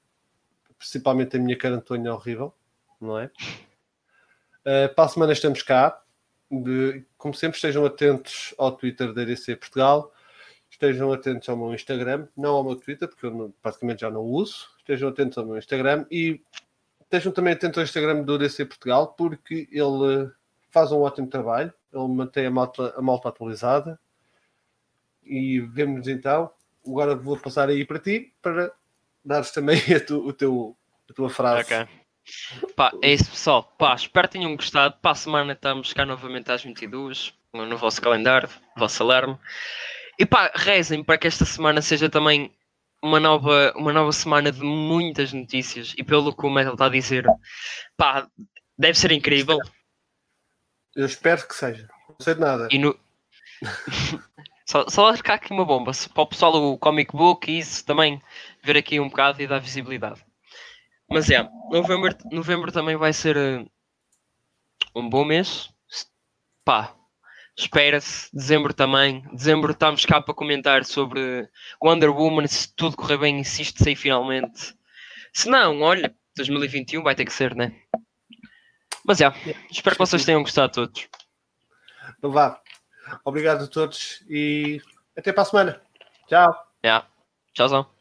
Principalmente a minha cara Antônia horrível, não é? Uh, para a semana estamos cá. De- como sempre, estejam atentos ao Twitter da EDC Portugal. Estejam atentos ao meu Instagram, não ao meu Twitter, porque eu não- praticamente já não uso. Estejam atentos ao meu Instagram e estejam também atentos ao Instagram do DC Portugal, porque ele eh, faz um ótimo trabalho, ele mantém a malta, a malta atualizada. E vemos então. Agora vou passar aí para ti para dares também tu, o teu, a tua frase. Ok. Pá, é isso pessoal. Pá, espero que tenham gostado. Para a semana estamos cá novamente às 22 no vosso calendário, no vosso alarme. E pá, rezem para que esta semana seja também uma nova, uma nova semana de muitas notícias. E pelo que o Metal está a dizer, pá, deve ser incrível. Eu espero que seja. Não sei de nada. E no... só, só ficar aqui uma bomba. Para o pessoal do comic book e isso também ver aqui um bocado e dar visibilidade. Mas é, novembro, novembro também vai ser eh, um bom mês. Pá, espera-se. Dezembro também. Dezembro estamos cá para comentar sobre Wonder Woman. Se tudo correr bem e se isto sair finalmente. Se não, olha, 2021 vai ter que ser, né? Mas é, espero que vocês tenham gostado todos. Então vá. Obrigado a todos e até para a semana. Tchau. Yeah. Tchauzão.